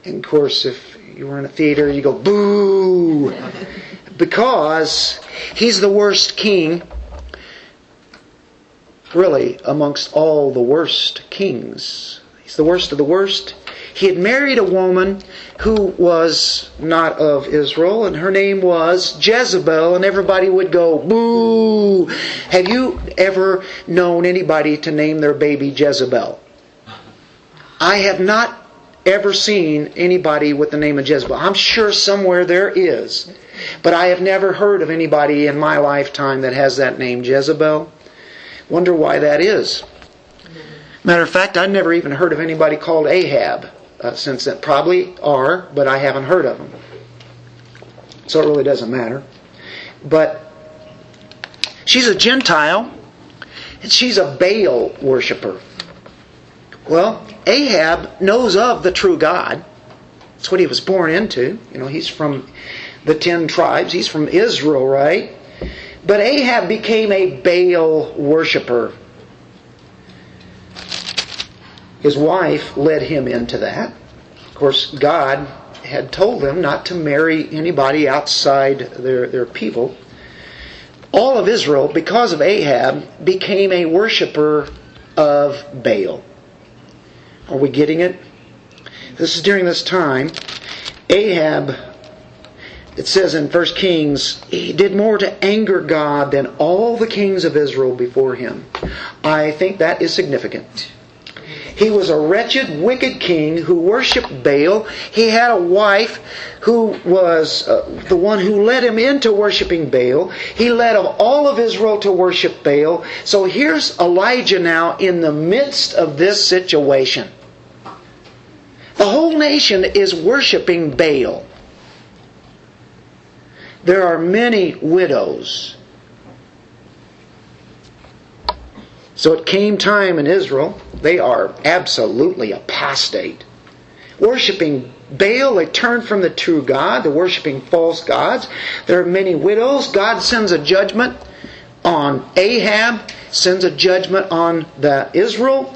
And of course, if you were in a theater, you go boo, because he's the worst king, really, amongst all the worst kings. He's the worst of the worst. He had married a woman who was not of Israel, and her name was Jezebel, and everybody would go, boo. Have you ever known anybody to name their baby Jezebel? I have not ever seen anybody with the name of Jezebel. I'm sure somewhere there is, but I have never heard of anybody in my lifetime that has that name, Jezebel. Wonder why that is. Matter of fact, I never even heard of anybody called Ahab uh, since then. Probably are, but I haven't heard of them. So it really doesn't matter. But she's a Gentile, and she's a Baal worshiper. Well, Ahab knows of the true God. That's what he was born into. You know, he's from the ten tribes. He's from Israel, right? But Ahab became a Baal worshiper. His wife led him into that. Of course, God had told them not to marry anybody outside their, their people. All of Israel, because of Ahab, became a worshiper of Baal. Are we getting it? This is during this time. Ahab, it says in 1 Kings, he did more to anger God than all the kings of Israel before him. I think that is significant. He was a wretched, wicked king who worshiped Baal. He had a wife who was uh, the one who led him into worshiping Baal. He led all of Israel to worship Baal. So here's Elijah now in the midst of this situation. The whole nation is worshiping Baal. There are many widows So it came time in Israel, they are absolutely apostate. Worshipping Baal, they turned from the true God, they're worshiping false gods. There are many widows. God sends a judgment on Ahab, sends a judgment on the Israel,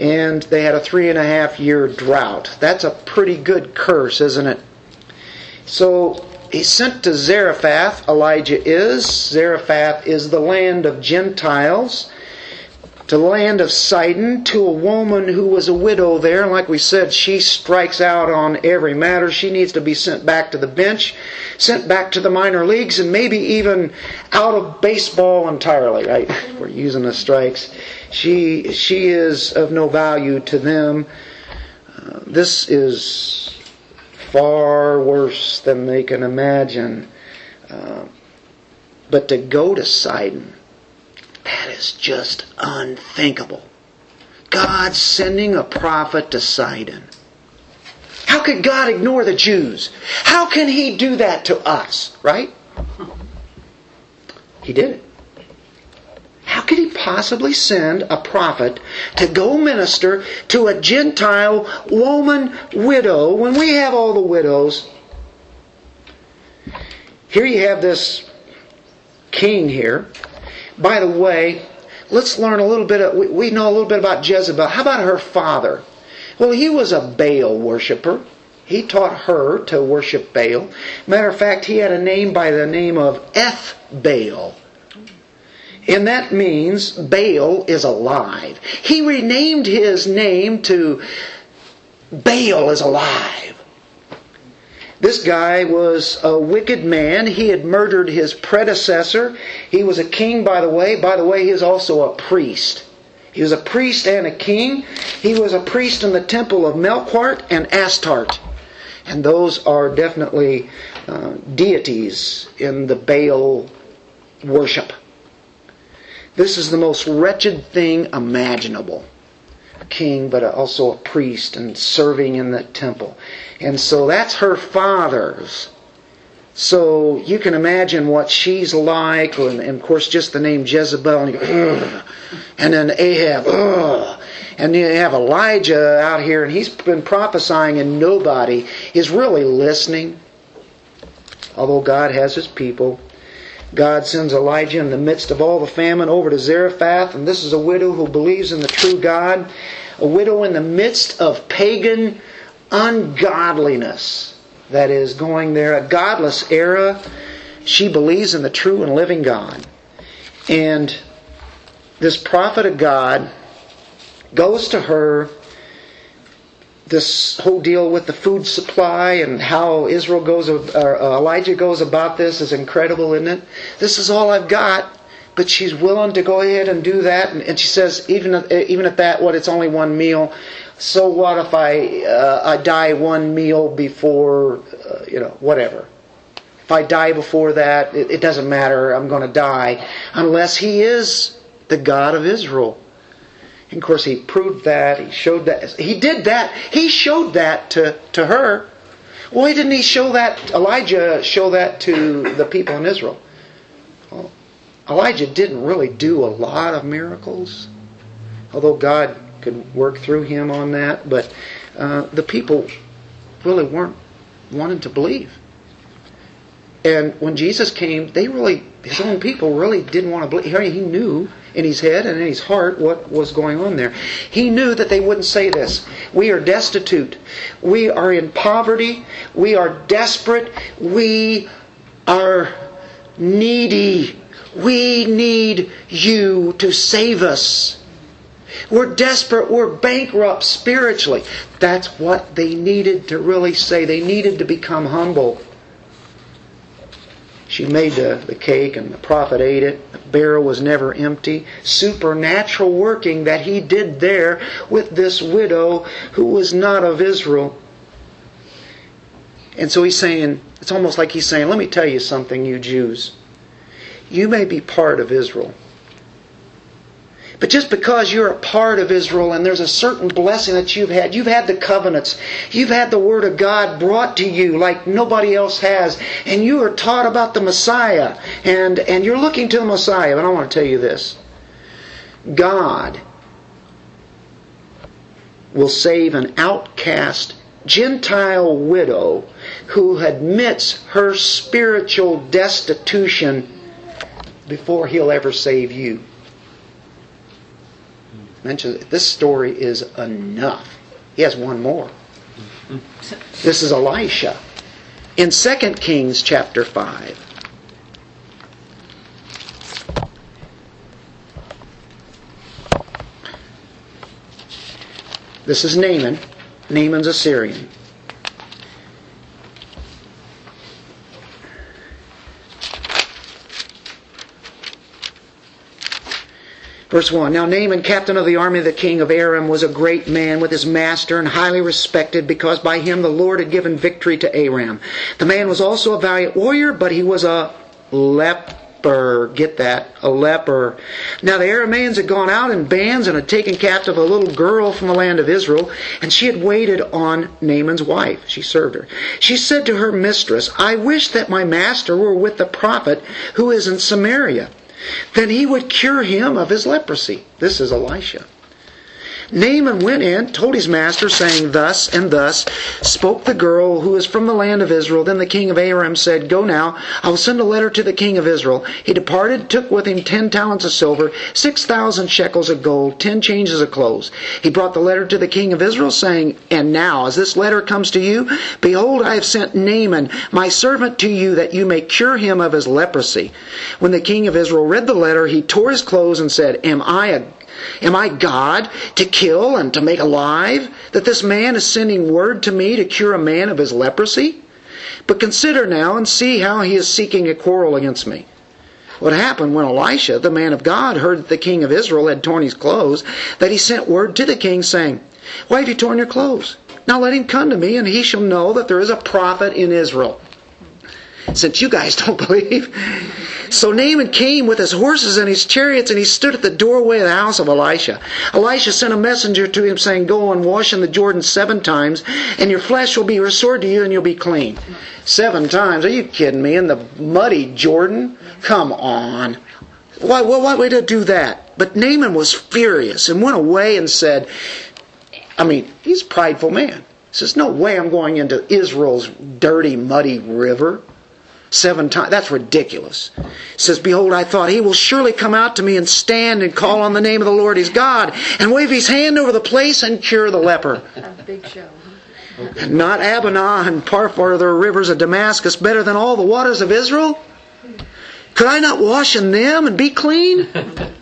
and they had a three and a half year drought. That's a pretty good curse, isn't it? So he sent to Zarephath, Elijah is. Zarephath is the land of Gentiles to the land of Sidon to a woman who was a widow there. Like we said, she strikes out on every matter. She needs to be sent back to the bench, sent back to the minor leagues, and maybe even out of baseball entirely, right? We're using the strikes. She, she is of no value to them. Uh, this is far worse than they can imagine. Uh, but to go to Sidon, that is just unthinkable. God sending a prophet to Sidon. How could God ignore the Jews? How can He do that to us, right? He did it. How could He possibly send a prophet to go minister to a Gentile woman widow when we have all the widows? Here you have this king here by the way, let's learn a little bit. Of, we know a little bit about Jezebel. How about her father? Well, he was a Baal worshiper. He taught her to worship Baal. Matter of fact, he had a name by the name of Eth Baal. And that means Baal is alive. He renamed his name to Baal is alive. This guy was a wicked man. He had murdered his predecessor. He was a king, by the way. By the way, he was also a priest. He was a priest and a king. He was a priest in the temple of Melkart and Astarte. And those are definitely uh, deities in the Baal worship. This is the most wretched thing imaginable king, but also a priest and serving in the temple. And so that's her father's. So you can imagine what she's like, and, and of course, just the name Jezebel, and, go, and then Ahab, Ugh. and you have Elijah out here, and he's been prophesying, and nobody is really listening. Although God has his people, God sends Elijah in the midst of all the famine over to Zarephath, and this is a widow who believes in the true God, a widow in the midst of pagan ungodliness that is going there, a godless era. She believes in the true and living God. And this prophet of God goes to her this whole deal with the food supply and how Israel goes, or Elijah goes about this is incredible, isn't it? This is all I've got, but she's willing to go ahead and do that. And, she says, even even at that, what it's only one meal. So what if I uh, I die one meal before, uh, you know, whatever. If I die before that, it, it doesn't matter. I'm going to die unless He is the God of Israel. And of course, he proved that. He showed that. He did that. He showed that to, to her. Why didn't he show that, Elijah show that to the people in Israel? Well, Elijah didn't really do a lot of miracles, although God could work through him on that. But uh, the people really weren't wanting to believe. And when Jesus came, they really, his own people really didn't want to believe. He knew in his head and in his heart what was going on there. He knew that they wouldn't say this. We are destitute. We are in poverty. We are desperate. We are needy. We need you to save us. We're desperate. We're bankrupt spiritually. That's what they needed to really say. They needed to become humble. She made the, the cake and the prophet ate it. The barrel was never empty. Supernatural working that he did there with this widow who was not of Israel. And so he's saying, it's almost like he's saying, let me tell you something, you Jews. You may be part of Israel. But just because you're a part of Israel and there's a certain blessing that you've had, you've had the covenants, you've had the Word of God brought to you like nobody else has, and you are taught about the Messiah, and, and you're looking to the Messiah. But I want to tell you this. God will save an outcast Gentile widow who admits her spiritual destitution before he'll ever save you mentions this story is enough. He has one more. This is Elisha. In 2 Kings chapter 5. This is Naaman. Naaman's a Syrian. Verse 1 Now Naaman, captain of the army of the king of Aram, was a great man with his master and highly respected because by him the Lord had given victory to Aram. The man was also a valiant warrior, but he was a leper. Get that? A leper. Now the Arameans had gone out in bands and had taken captive a little girl from the land of Israel, and she had waited on Naaman's wife. She served her. She said to her mistress, I wish that my master were with the prophet who is in Samaria then he would cure him of his leprosy. This is Elisha. Naaman went in, told his master, saying, Thus and thus spoke the girl who is from the land of Israel. Then the king of Aram said, Go now, I will send a letter to the king of Israel. He departed, took with him ten talents of silver, six thousand shekels of gold, ten changes of clothes. He brought the letter to the king of Israel, saying, And now, as this letter comes to you, behold, I have sent Naaman, my servant, to you, that you may cure him of his leprosy. When the king of Israel read the letter, he tore his clothes and said, Am I a Am I God to kill and to make alive? That this man is sending word to me to cure a man of his leprosy? But consider now and see how he is seeking a quarrel against me. What happened when Elisha, the man of God, heard that the king of Israel had torn his clothes, that he sent word to the king saying, Why have you torn your clothes? Now let him come to me, and he shall know that there is a prophet in Israel since you guys don't believe. So Naaman came with his horses and his chariots, and he stood at the doorway of the house of Elisha. Elisha sent a messenger to him, saying, Go and wash in the Jordan seven times, and your flesh will be restored to you, and you'll be clean. Seven times? Are you kidding me? In the muddy Jordan? Come on. Why, why, why would he do that? But Naaman was furious and went away and said, I mean, he's a prideful man. He says, No way I'm going into Israel's dirty, muddy river seven times. That's ridiculous. It says, Behold, I thought, he will surely come out to me and stand and call on the name of the Lord his God and wave his hand over the place and cure the leper. A big show. Not Abana and Pharpar, the rivers of Damascus, better than all the waters of Israel? Could I not wash in them and be clean?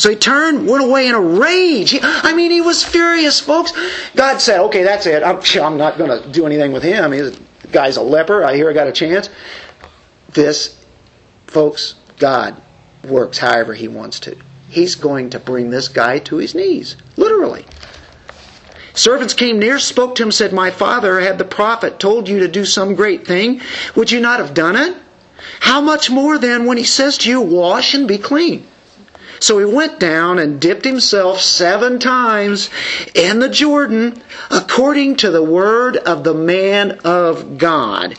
So he turned, went away in a rage. He, I mean, he was furious, folks. God said, okay, that's it. I'm, I'm not going to do anything with him. He's, the guy's a leper. I hear I got a chance. This, folks, God works however he wants to. He's going to bring this guy to his knees, literally. Servants came near, spoke to him, said, My father had the prophet told you to do some great thing. Would you not have done it? How much more then when he says to you, Wash and be clean? So he went down and dipped himself seven times in the Jordan according to the word of the man of God.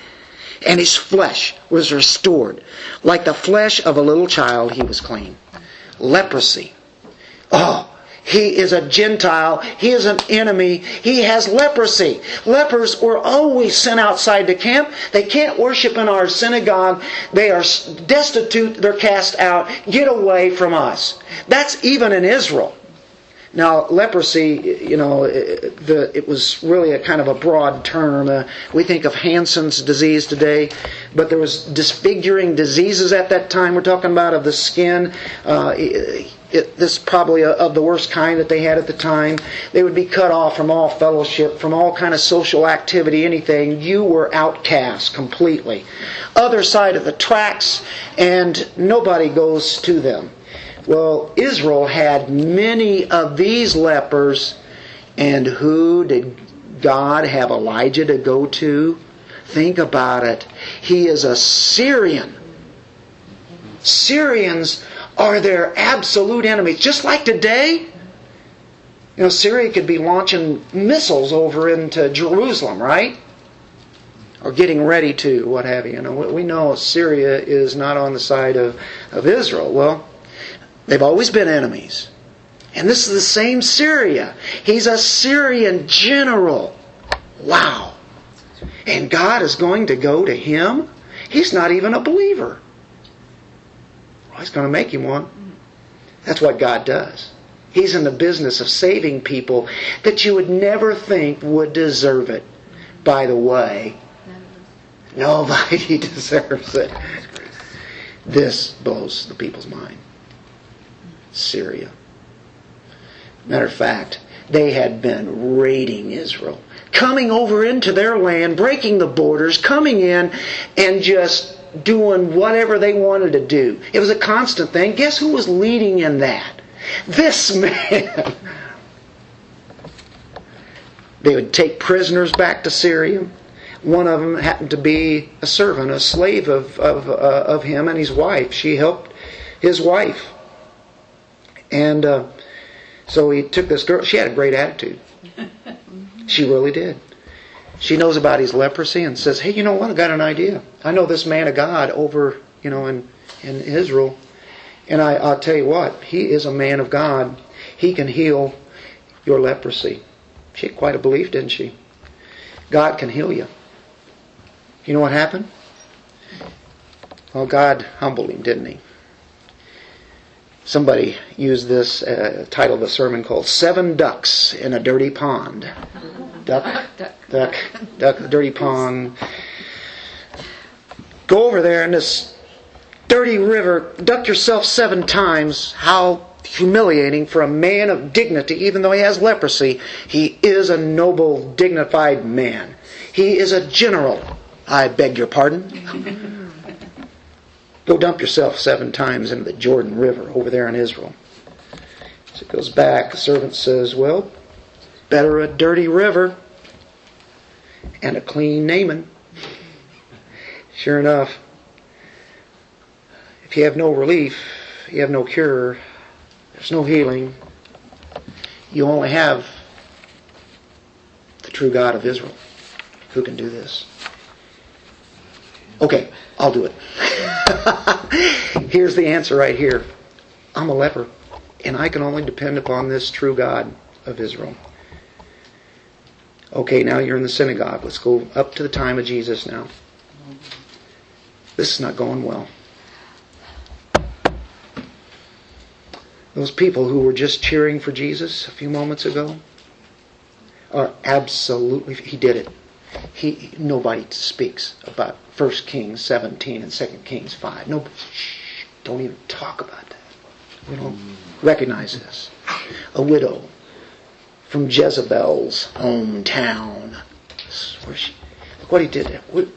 And his flesh was restored. Like the flesh of a little child, he was clean. Leprosy. Oh, he is a Gentile. He is an enemy. He has leprosy. Lepers were always sent outside the camp. They can't worship in our synagogue. They are destitute. They're cast out. Get away from us. That's even in Israel. Now, leprosy, you know, the, it was really a kind of a broad term. Uh, we think of Hansen's disease today, but there was disfiguring diseases at that time. We're talking about of the skin. Uh, it, this is probably a, of the worst kind that they had at the time. They would be cut off from all fellowship, from all kind of social activity, anything. You were outcast completely. Other side of the tracks, and nobody goes to them. Well, Israel had many of these lepers, and who did God have Elijah to go to? Think about it. He is a Syrian. Syrians are their absolute enemies. Just like today, you know, Syria could be launching missiles over into Jerusalem, right? Or getting ready to, what have you. You know, we know Syria is not on the side of, of Israel. Well, they've always been enemies. And this is the same Syria. He's a Syrian general. Wow. And God is going to go to him? He's not even a believer. He's going to make him one. That's what God does. He's in the business of saving people that you would never think would deserve it. By the way, nobody deserves it. This blows the people's mind. Syria. Matter of fact, they had been raiding Israel, coming over into their land, breaking the borders, coming in, and just doing whatever they wanted to do. It was a constant thing. Guess who was leading in that? This man. they would take prisoners back to Syria. One of them happened to be a servant, a slave of, of, uh, of him and his wife. She helped his wife. And uh, so he took this girl. She had a great attitude. She really did. She knows about his leprosy and says, Hey, you know what? I got an idea. I know this man of God over, you know, in, in Israel. And I, I'll tell you what, he is a man of God. He can heal your leprosy. She had quite a belief, didn't she? God can heal you. You know what happened? Well, God humbled him, didn't he? Somebody used this uh, title of a sermon called Seven Ducks in a Dirty Pond duck, duck, duck, duck, dirty pond. Go over there in this dirty river, duck yourself seven times. How humiliating for a man of dignity, even though he has leprosy. He is a noble, dignified man. He is a general. I beg your pardon. Go dump yourself seven times into the Jordan River over there in Israel. So it goes back. The servant says, Well, better a dirty river and a clean Naaman. Sure enough, if you have no relief, you have no cure, there's no healing, you only have the true God of Israel who can do this. Okay, I'll do it. Here's the answer right here I'm a leper, and I can only depend upon this true God of Israel. Okay, now you're in the synagogue. Let's go up to the time of Jesus now. This is not going well. Those people who were just cheering for Jesus a few moments ago are absolutely, he did it. He, nobody speaks about 1 Kings 17 and 2 Kings 5. No, shh, don't even talk about that. We don't hmm. recognize this. A widow from Jezebel's hometown. She, look what he did there. We're,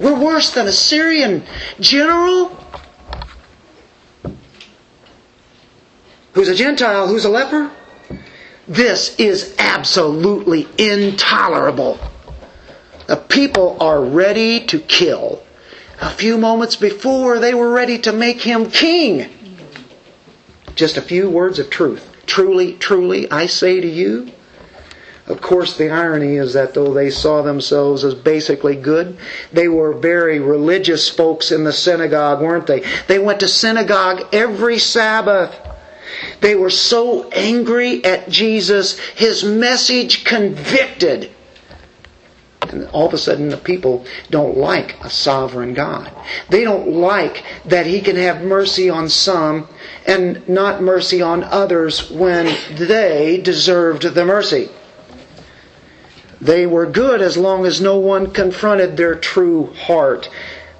we're worse than a Syrian general who's a Gentile, who's a leper. This is absolutely intolerable. The people are ready to kill. A few moments before, they were ready to make him king. Just a few words of truth. Truly, truly, I say to you. Of course, the irony is that though they saw themselves as basically good, they were very religious folks in the synagogue, weren't they? They went to synagogue every Sabbath. They were so angry at Jesus, his message convicted. And all of a sudden, the people don't like a sovereign God. They don't like that he can have mercy on some and not mercy on others when they deserved the mercy. They were good as long as no one confronted their true heart,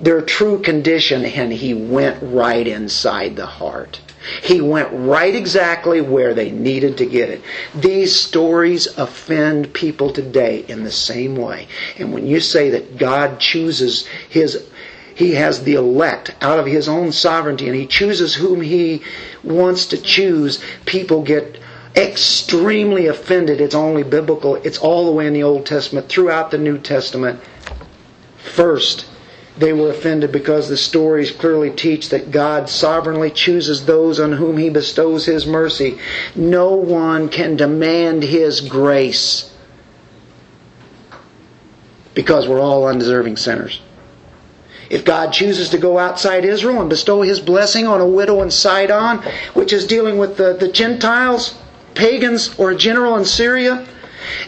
their true condition, and he went right inside the heart. He went right exactly where they needed to get it. These stories offend people today in the same way. And when you say that God chooses his he has the elect out of his own sovereignty and he chooses whom he wants to choose, people get extremely offended. It's only biblical. It's all the way in the Old Testament, throughout the New Testament. First, they were offended because the stories clearly teach that God sovereignly chooses those on whom He bestows His mercy. No one can demand His grace because we're all undeserving sinners. If God chooses to go outside Israel and bestow His blessing on a widow in Sidon, which is dealing with the, the Gentiles, pagans, or a general in Syria,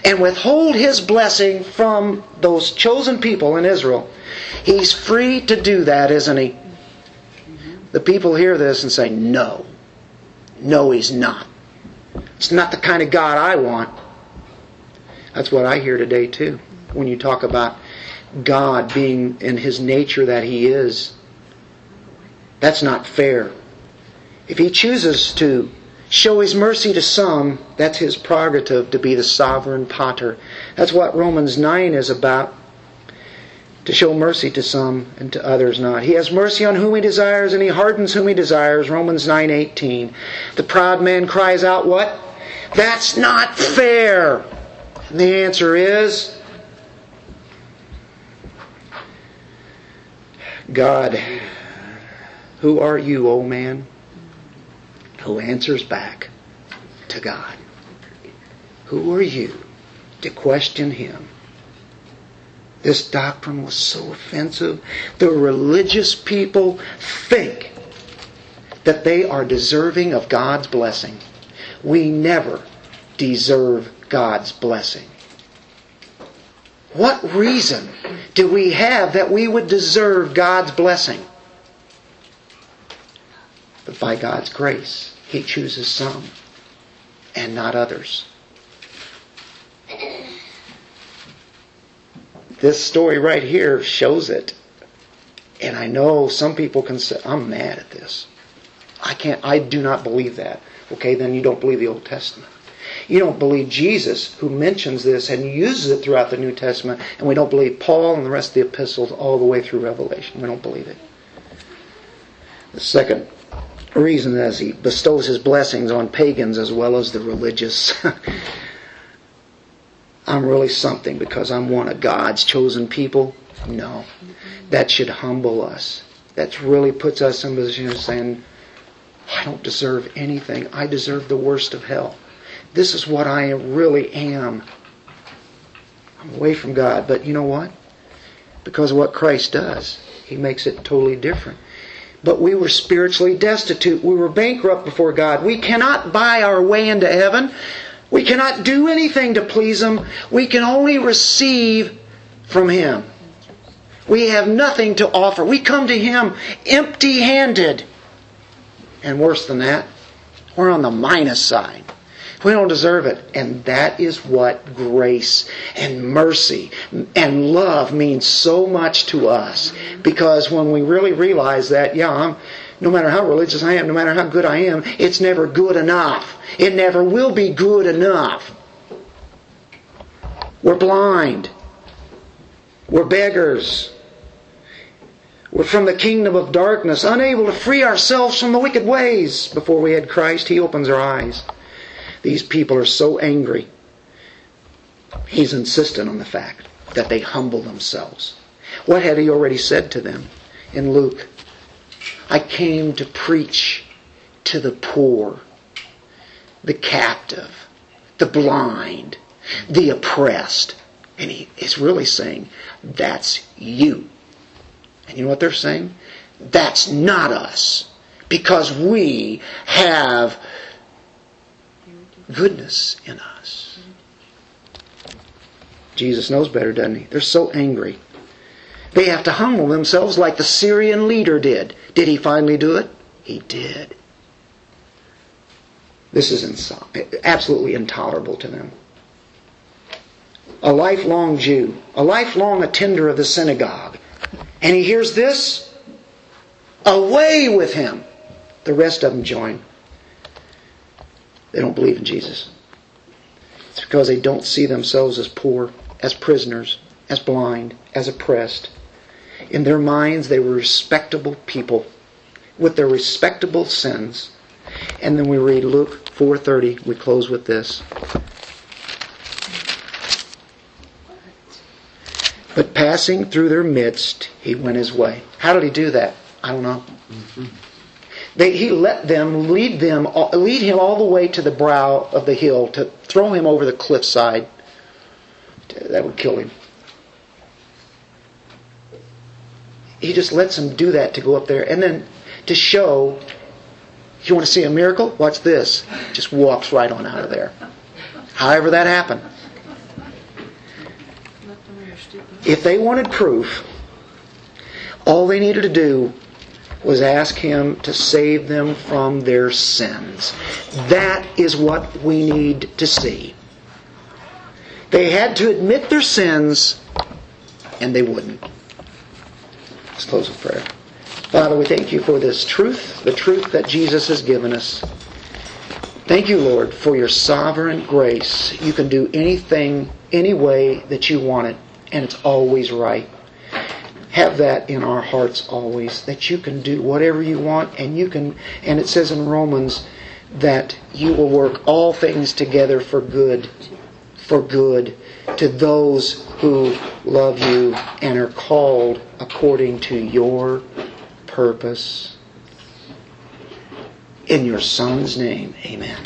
and withhold His blessing from those chosen people in Israel, He's free to do that, isn't he? The people hear this and say, No. No, he's not. It's not the kind of God I want. That's what I hear today, too, when you talk about God being in his nature that he is. That's not fair. If he chooses to show his mercy to some, that's his prerogative to be the sovereign potter. That's what Romans 9 is about to show mercy to some and to others not. He has mercy on whom he desires and he hardens whom he desires. Romans 9:18. The proud man cries out what? That's not fair. And the answer is God, who are you, O man? Who answers back to God? Who are you to question him? This doctrine was so offensive. The religious people think that they are deserving of God's blessing. We never deserve God's blessing. What reason do we have that we would deserve God's blessing? But by God's grace, He chooses some and not others. This story right here shows it. And I know some people can say, I'm mad at this. I can't, I do not believe that. Okay, then you don't believe the Old Testament. You don't believe Jesus, who mentions this and uses it throughout the New Testament, and we don't believe Paul and the rest of the epistles all the way through Revelation. We don't believe it. The second reason is he bestows his blessings on pagans as well as the religious. I'm really something because I'm one of God's chosen people. No. That should humble us. That really puts us in a position of saying, I don't deserve anything. I deserve the worst of hell. This is what I really am. I'm away from God. But you know what? Because of what Christ does, He makes it totally different. But we were spiritually destitute. We were bankrupt before God. We cannot buy our way into heaven. We cannot do anything to please Him. We can only receive from Him. We have nothing to offer. We come to Him empty handed. And worse than that, we're on the minus side. We don't deserve it. And that is what grace and mercy and love means so much to us. Because when we really realize that, yeah, I'm, no matter how religious I am, no matter how good I am, it's never good enough. It never will be good enough. We're blind. We're beggars. We're from the kingdom of darkness, unable to free ourselves from the wicked ways. Before we had Christ, He opens our eyes. These people are so angry. He's insistent on the fact that they humble themselves. What had He already said to them in Luke? I came to preach to the poor, the captive, the blind, the oppressed. And he is really saying, that's you. And you know what they're saying? That's not us. Because we have goodness in us. Jesus knows better, doesn't he? They're so angry. They have to humble themselves like the Syrian leader did. Did he finally do it? He did. This is ins- absolutely intolerable to them. A lifelong Jew, a lifelong attender of the synagogue, and he hears this, away with him. The rest of them join. They don't believe in Jesus. It's because they don't see themselves as poor, as prisoners, as blind, as oppressed. In their minds, they were respectable people with their respectable sins. And then we read Luke 4:30. We close with this. But passing through their midst, he went his way. How did he do that? I don't know. They, he let them lead them lead him all the way to the brow of the hill to throw him over the cliffside. That would kill him. He just lets them do that to go up there, and then to show. You want to see a miracle, watch this. Just walks right on out of there. However that happened. If they wanted proof, all they needed to do was ask Him to save them from their sins. That is what we need to see. They had to admit their sins, and they wouldn't. Let's close with prayer. Father, we thank you for this truth, the truth that Jesus has given us. Thank you, Lord, for your sovereign grace. You can do anything, any way that you want it, and it's always right. Have that in our hearts always, that you can do whatever you want, and you can, and it says in Romans that you will work all things together for good, for good to those who love you and are called according to your purpose. In your Son's name, amen.